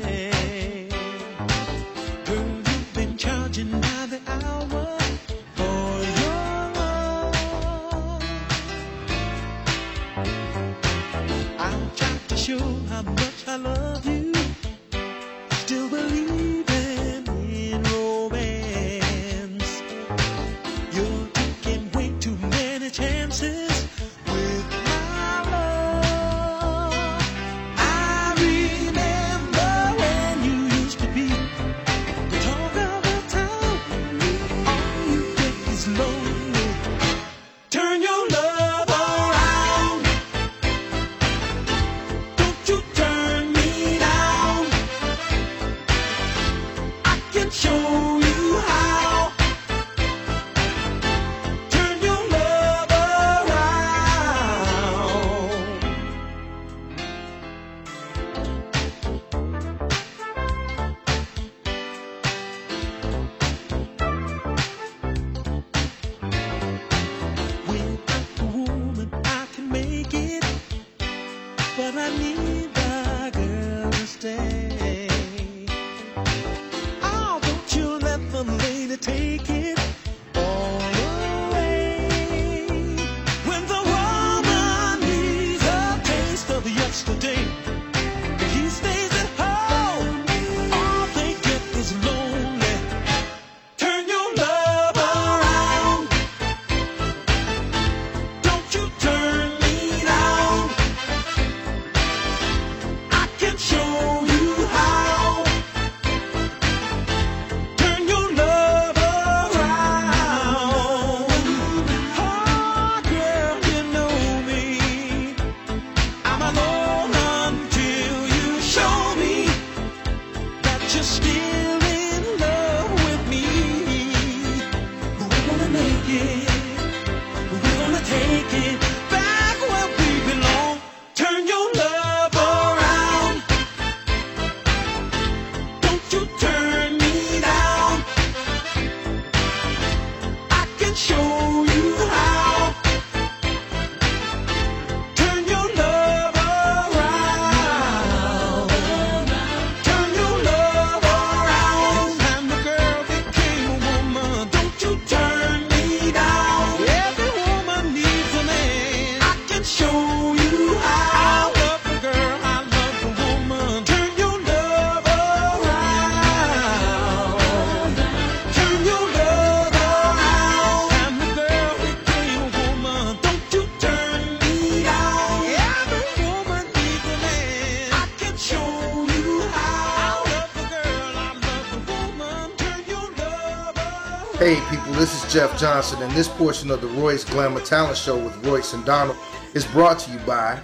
Jeff Johnson, and this portion of the Royce Glamour Talent Show with Royce and Donald is brought to you by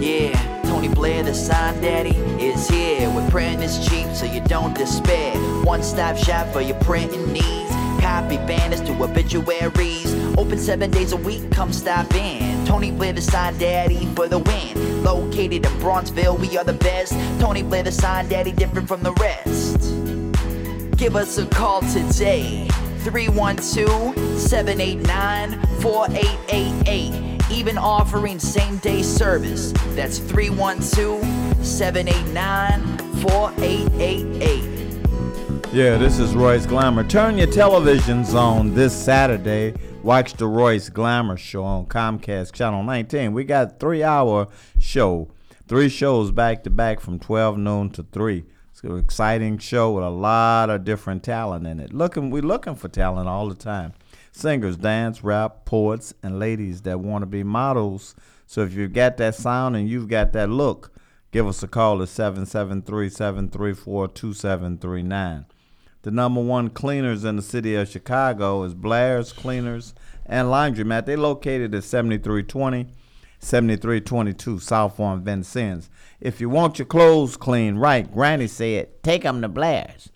Yeah, Tony Blair, the sign daddy, is here. With printing is cheap, so you don't despair. One stop shop for your printing needs. Copy banners to obituaries. Open seven days a week, come stop in. Tony sign daddy, for the win. Located in Bronzeville, we are the best. Tony sign daddy, different from the rest. Give us a call today. 312 789 4888. Even offering same day service. That's 312 789 4888. Yeah, this is Royce Glamour. Turn your televisions on this Saturday. Watch the Royce Glamour show on Comcast Channel 19. We got three hour show, three shows back to back from 12 noon to 3. It's an exciting show with a lot of different talent in it. Looking, we're looking for talent all the time. Singers, dance, rap, poets, and ladies that want to be models. So if you've got that sound and you've got that look, give us a call at 773-734-2739. The number one cleaners in the city of Chicago is Blair's Cleaners and Laundromat. They're located at 7320, 7322 South on Vincennes. If you want your clothes clean right, Granny said, take 'em to Blair's.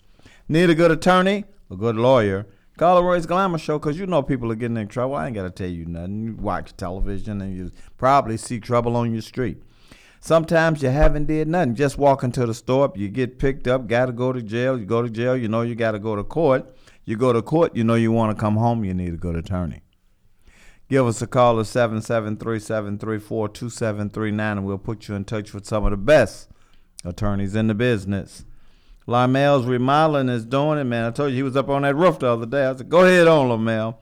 Need a good attorney, a good lawyer, call the Royce Glamour Show because you know people are getting in trouble. I ain't got to tell you nothing. You watch television and you probably see trouble on your street. Sometimes you haven't did nothing. Just walk into the store, you get picked up, got to go to jail. You go to jail, you know you got to go to court. You go to court, you know you want to come home, you need a good attorney. Give us a call at 773-734-2739 and we'll put you in touch with some of the best attorneys in the business. Lamel's remodeling is doing it, man. I told you he was up on that roof the other day. I said, go ahead on, Lamel.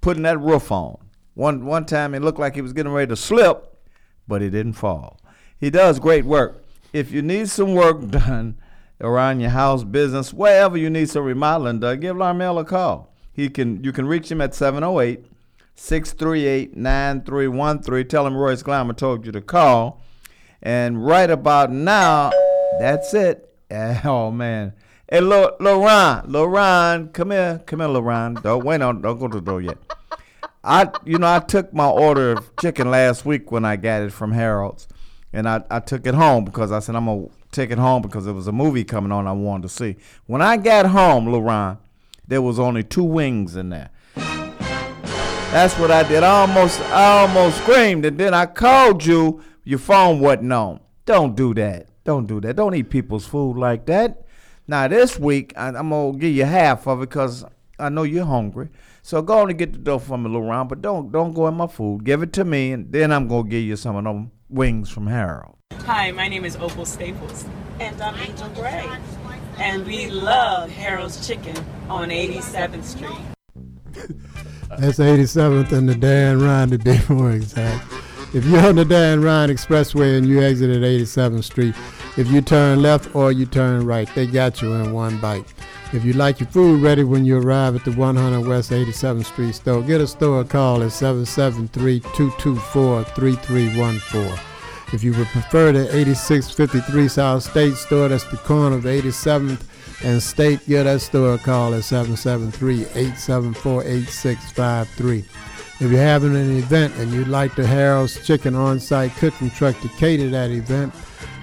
Putting that roof on. One one time it looked like he was getting ready to slip, but he didn't fall. He does great work. If you need some work done around your house, business, wherever you need some remodeling done, give Larmel a call. He can you can reach him at 708 638 9313. Tell him Royce Glamour told you to call. And right about now, that's it. Oh man. Hey, Lo- Lauren, Lauren, come here, come here, Lauren. Don't wait on, don't go to the door yet. I, you know, I took my order of chicken last week when I got it from Harold's, and I, I took it home because I said I'm gonna take it home because there was a movie coming on I wanted to see. When I got home, Lauren, there was only two wings in there. That's what I did. I almost, I almost screamed, and then I called you. Your phone wasn't on. Don't do that. Don't do that. Don't eat people's food like that. Now this week I, am gonna give you half of it because I know you're hungry. So go on and get the dough from me, Lauren, but don't don't go in my food. Give it to me, and then I'm gonna give you some of them wings from Harold. Hi, my name is Opal Staples, and I'm Angel Gray, and we love Harold's Chicken on 87th Street. That's 87th and the Dan Ryan to be more exact. If you're on the Dan Ryan Expressway and you exit at 87th Street, if you turn left or you turn right, they got you in one bite. If you like your food ready when you arrive at the 100 West 87th Street store, get a store call at 773-224-3314. If you would prefer the 8653 South State store, that's the corner of 87th and State, get that store call at 773-874-8653. If you're having an event and you'd like the Harold's Chicken on-site cooking truck to cater that event,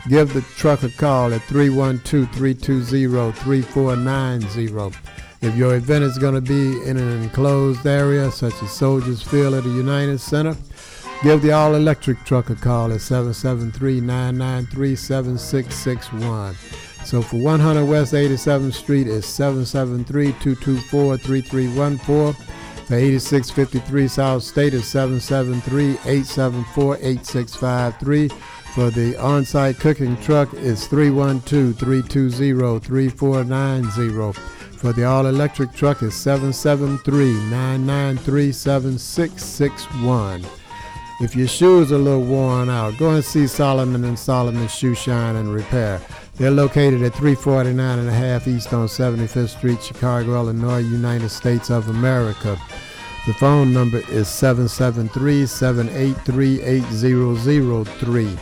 give the truck a call at 312-320-3490. If your event is going to be in an enclosed area such as Soldiers Field at the United Center, give the all-electric truck a call at 773-993-7661. So for 100 West 87th Street is 773-224-3314. For 8653 South State is 773-874-8653. For the on-site cooking truck is 312-320-3490. For the all-electric truck is 773-993-7661. If your shoes are a little worn out, go and see Solomon and Solomon Shoe Shine and Repair. They're located at 349 and a half East on 75th Street, Chicago, Illinois, United States of America. The phone number is 773-783-8003.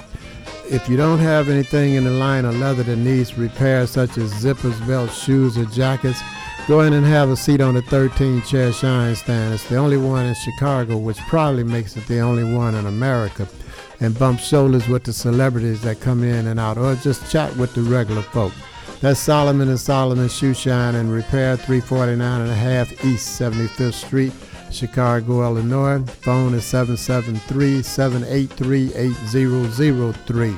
If you don't have anything in the line of leather that needs repair, such as zippers, belts, shoes, or jackets, go in and have a seat on the 13 chair shine stand. It's the only one in Chicago, which probably makes it the only one in America and bump shoulders with the celebrities that come in and out, or just chat with the regular folk. That's Solomon and Solomon Shoe Shine and Repair, 349 and a half East 75th Street, Chicago, Illinois. Phone is 773-783-8003.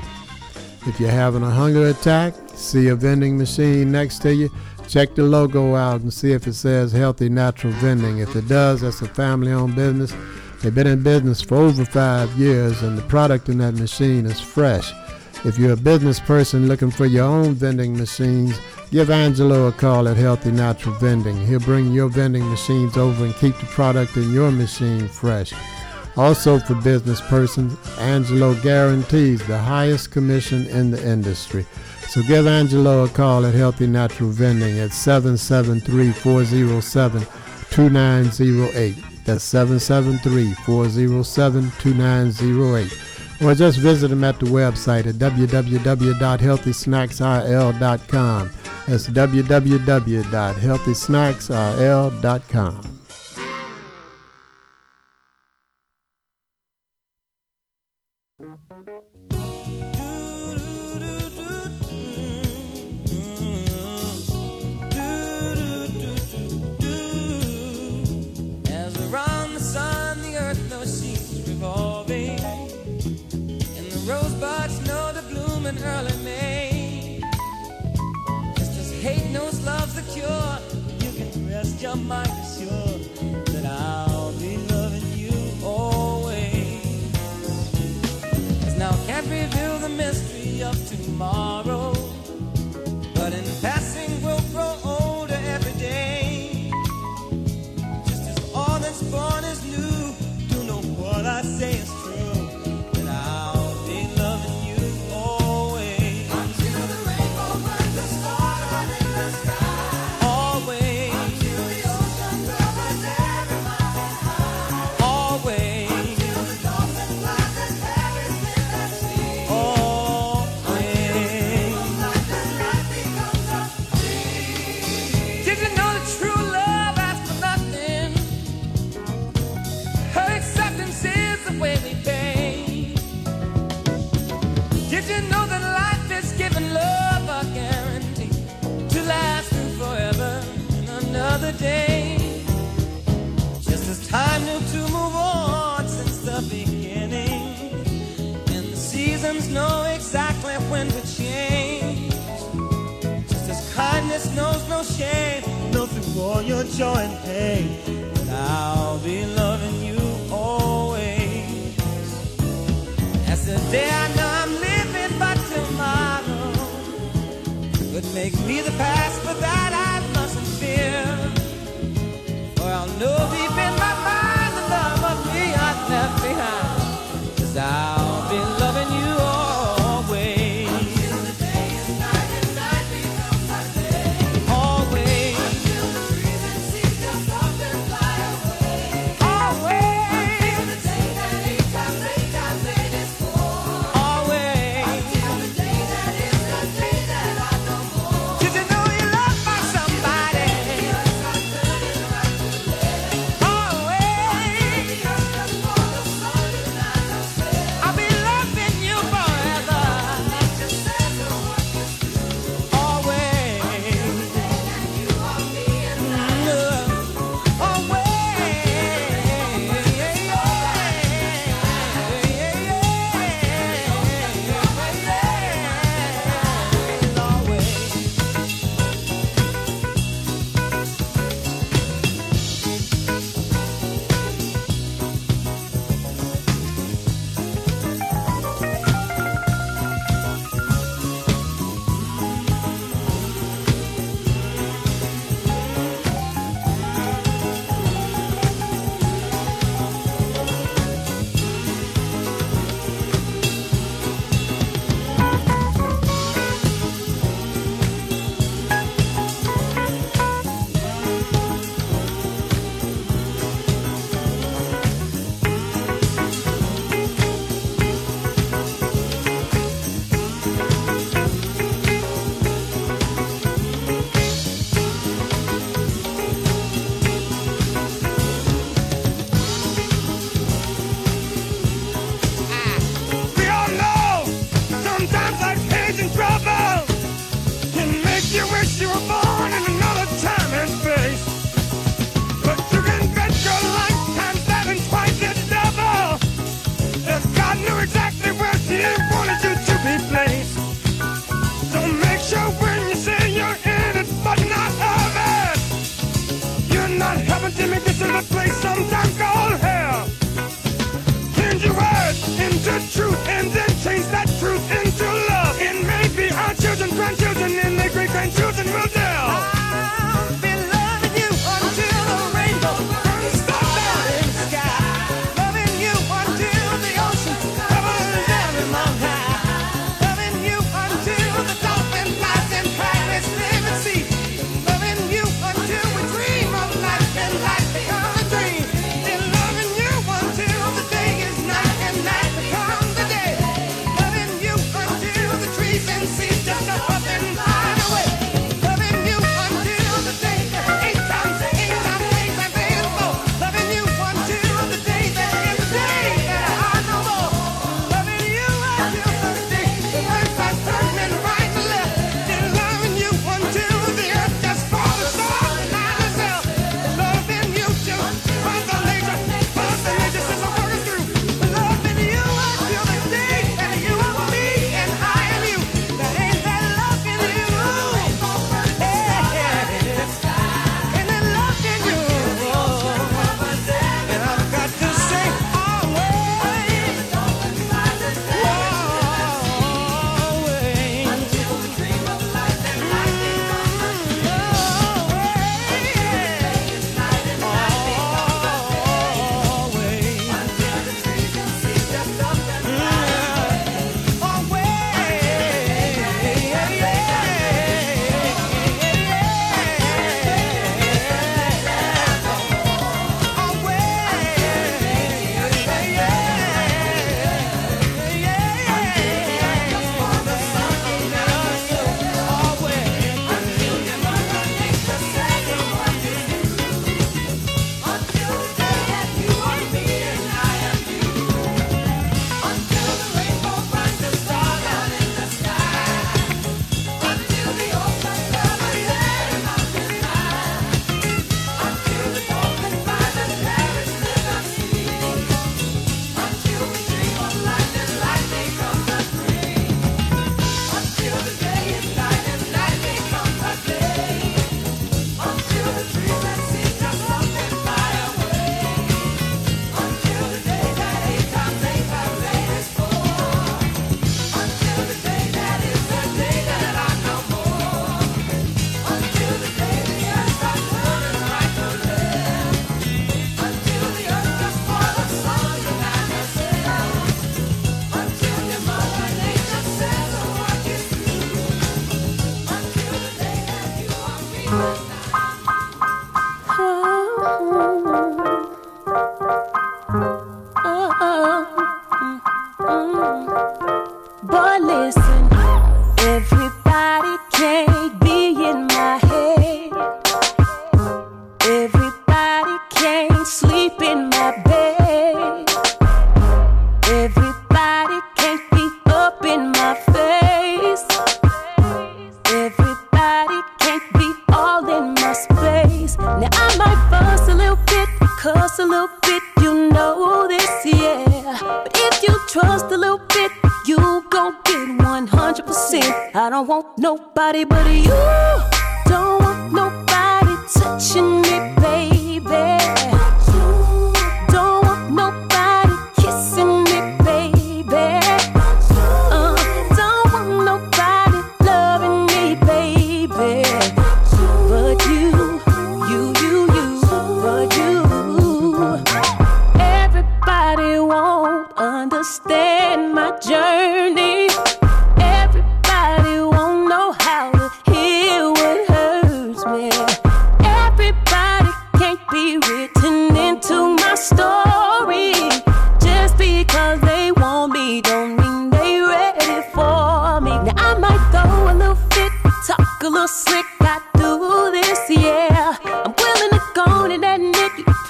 If you're having a hunger attack, see a vending machine next to you, check the logo out and see if it says Healthy Natural Vending. If it does, that's a family-owned business. They've been in business for over five years, and the product in that machine is fresh. If you're a business person looking for your own vending machines, give Angelo a call at Healthy Natural Vending. He'll bring your vending machines over and keep the product in your machine fresh. Also, for business persons, Angelo guarantees the highest commission in the industry. So give Angelo a call at Healthy Natural Vending at 773 407 2908. That's 773-407-2908. Or just visit them at the website at www.healthysnacksrl.com. That's www.healthysnacksrl.com. your mind assured that I'll be loving you always. 'Cause now I can't reveal the mystery of tomorrow, You know that life love guarantee to last through forever and another day? Just as time knew to move on since the beginning, and the seasons know exactly when to change. Just as kindness knows no shame, know through all your joy and pain, I'll be loving you always. As the day I know make me the past, but that I mustn't fear. For I'll know deep in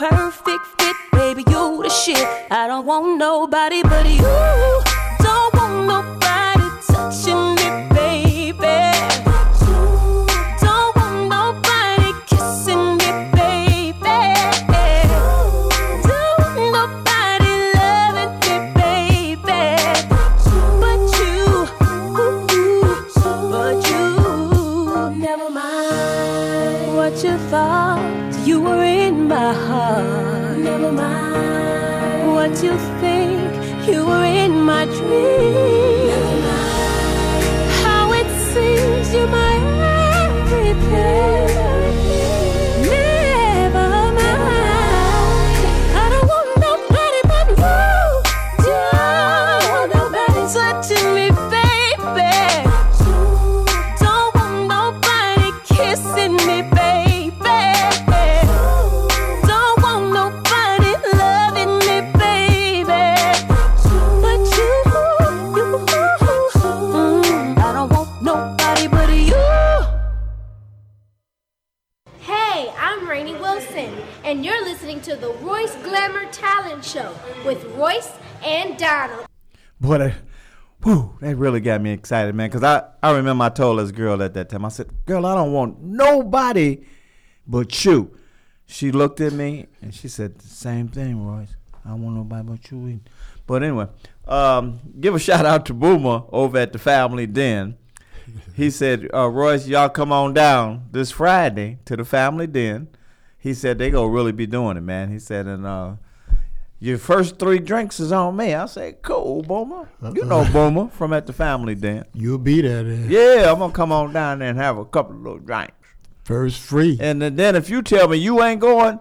perfect fit, baby. You the shit. I don't want nobody but you. With Royce and Donald. Boy, that, whew, that really got me excited, man. Because I, I remember I told this girl at that time, I said, Girl, I don't want nobody but you. She looked at me and she said, The same thing, Royce. I don't want nobody but you. either." But anyway, um, give a shout out to Boomer over at the Family Den. He said, uh, Royce, y'all come on down this Friday to the Family Den. He said they gonna really be doing it, man. He said, and uh, your first three drinks is on me. I said, cool, Boomer. You know uh-uh. Boomer from at the Family Den. You'll be there then. Yeah, I'm gonna come on down there and have a couple of little drinks. First free. And then- if you tell me you ain't going,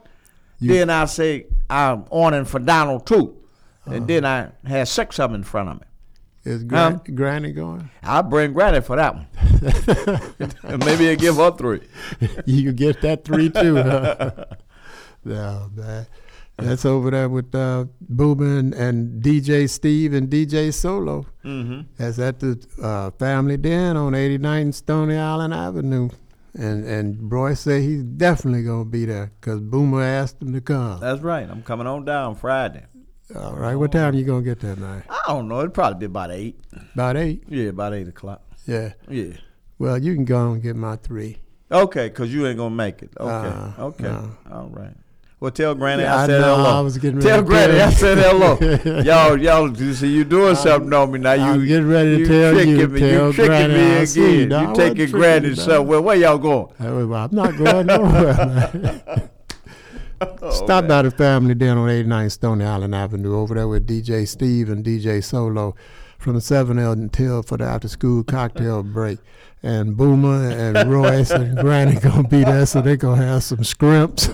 then I say I'm on ordering for Donald too. And uh-huh. then I had six of them in front of me. Is? Gran- Granny going? I'll bring Granny for that one. and maybe he'll give her three. you can get that three too. Huh? no, man. That's over there with uh, Boomer and, and DJ Steve and DJ Solo. Mhm. That's at the uh, Family Den on 89 Stony Island Avenue. And and Roy said he's definitely gonna be there because Boomer asked him to come. That's right. I'm coming on down Friday. All right, what time you gonna get there night? I don't know. It'll probably be about eight. About eight. Yeah, about eight o'clock. Yeah. Yeah. Well, you can go and get my three. Okay, because you ain't gonna make it. Okay. Uh, okay. no. All right. Well, tell Granny Yeah, I I said know, hello. I was getting ready tell Granny I said hello. y'all, y'all, you see, you doing something on me now. You I'm getting ready to you tell tricking you, Me. tell you tricking Granny me I'll see again. No, you taking Granny you, somewhere. Where y'all going? I'm not going nowhere, man. Oh, Stop by the family den on 89 Stony Island Avenue over there with DJ Steve and DJ Solo from 7 until for the after school cocktail break. And Boomer and Royce and Granny gonna be there, so they gonna have some scrimps.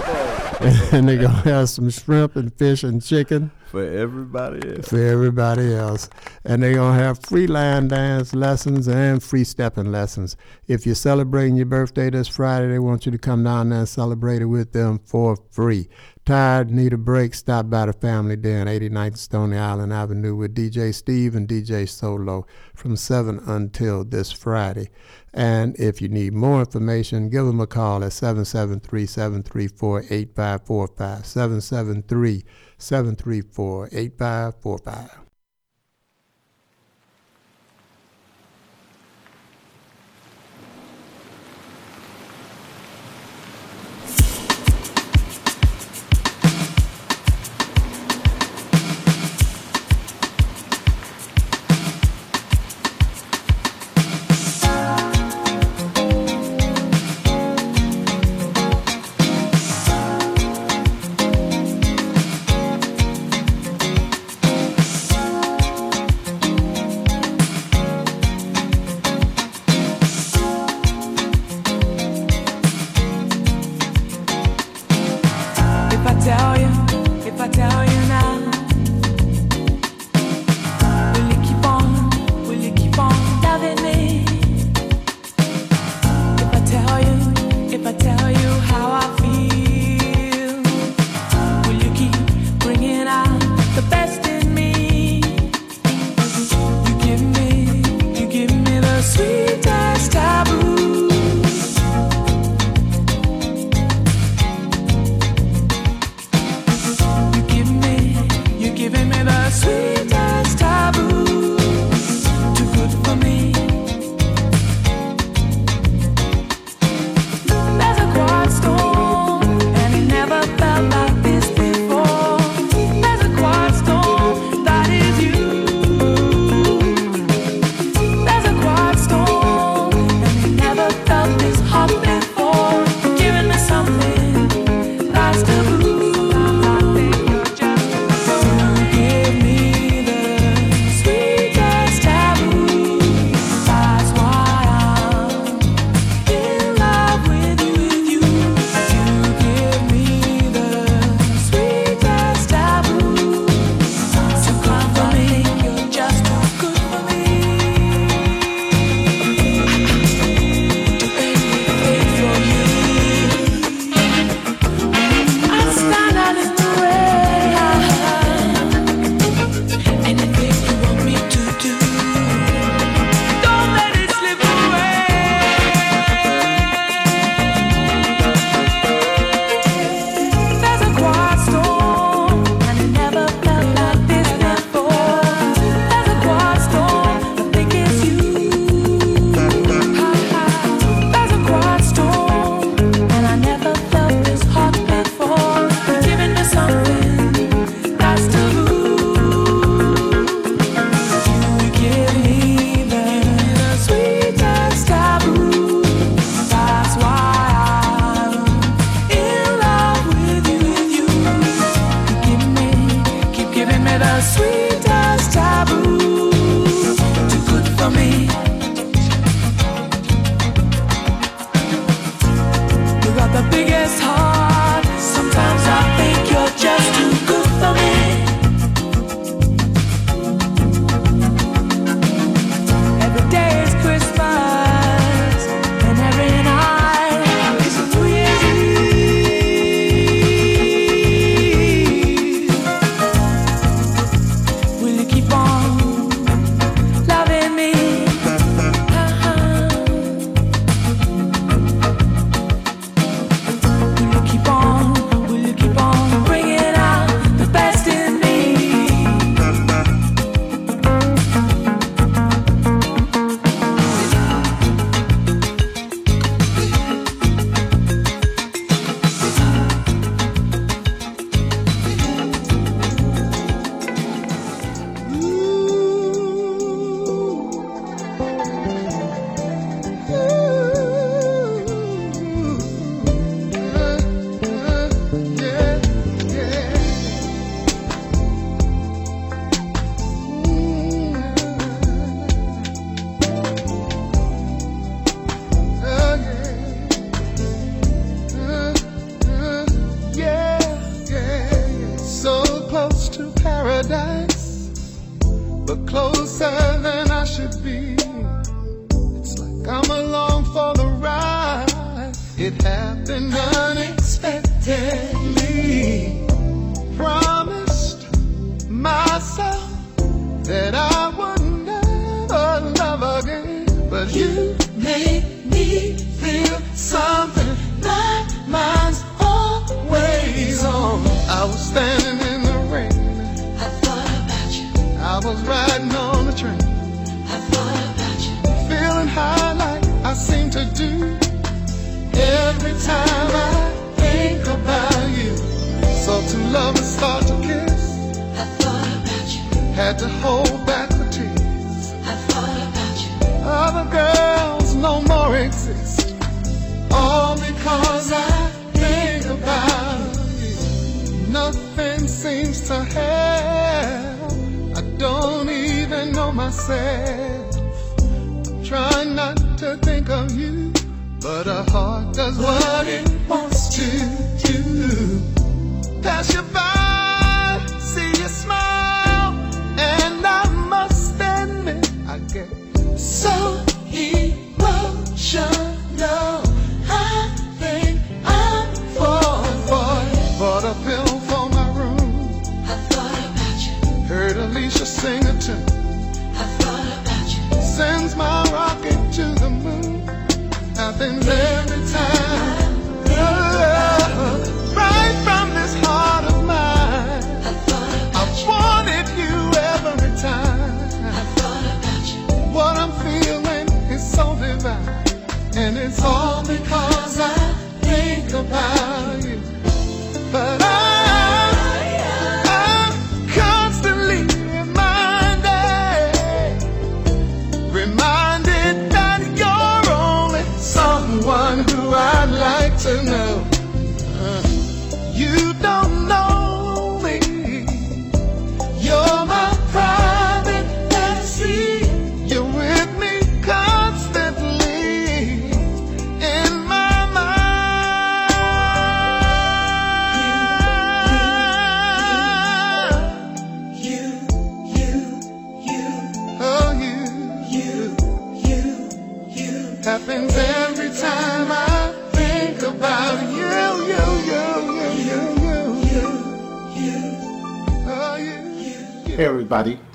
and they're gonna have some shrimp and fish and chicken For everybody else. for everybody else. And they're going to have free line dance lessons and free stepping lessons. If you're celebrating your birthday this Friday, they want you to come down there and celebrate it with them for free. Tired, need a break, stop by the Family Den, 89th Stony Island Avenue with DJ Steve and DJ Solo from 7 until this Friday. And if you need more information, give them a call at 773 734 8545. 773 734 8545.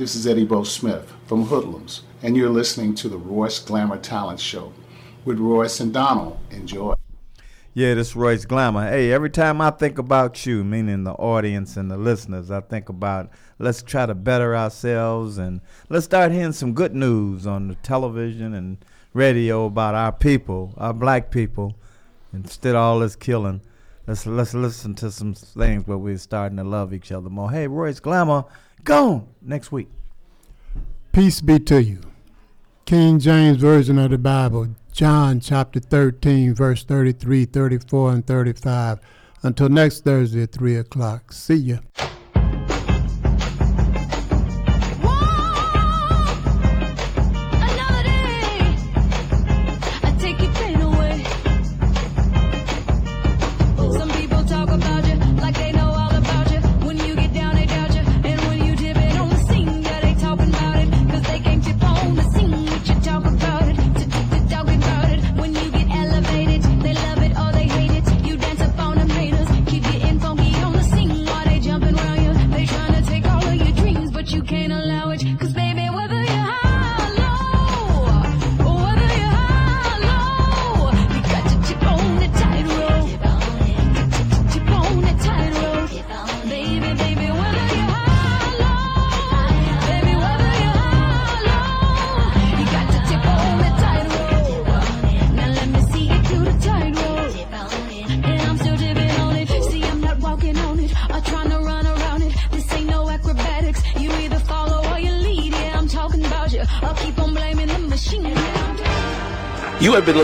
This is Eddie Bo Smith from Hoodlums, and you're listening to the Royce Glamour Talent Show with Royce and Donald. Enjoy. Yeah, this Royce Glamour. Hey, every time I think about you, meaning the audience and the listeners, I think about let's try to better ourselves and let's start hearing some good news on the television and radio about our people, our black people, instead of all this killing. Let's let's listen to some things where we're starting to love each other more. Hey, Royce Glamour Gone next week. Peace be to you. King James Version of the Bible, John chapter 13, verse 33, 34, and 35. Until next Thursday at 3 o'clock. See ya.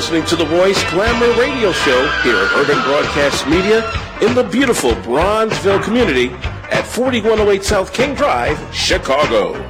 listening to the Royce Glamour Radio Show here at Urban Broadcast Media in the beautiful Bronzeville community at 4108 South King Drive, Chicago.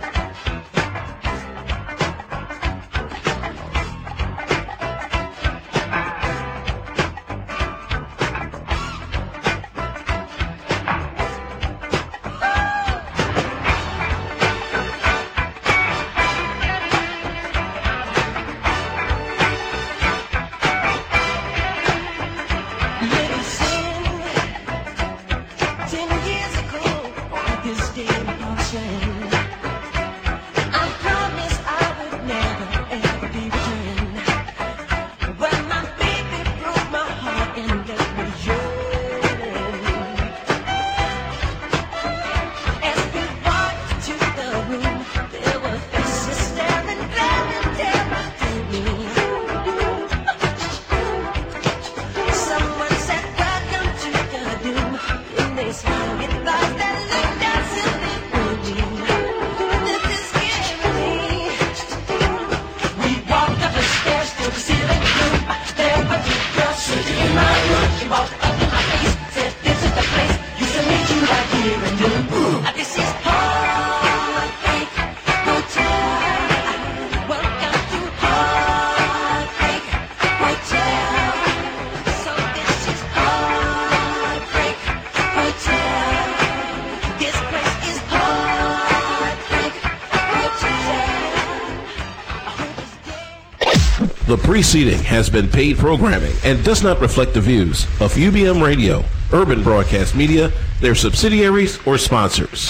Preceding has been paid programming and does not reflect the views of UBM Radio, Urban Broadcast Media, their subsidiaries, or sponsors.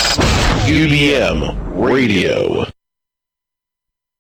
UBM Radio.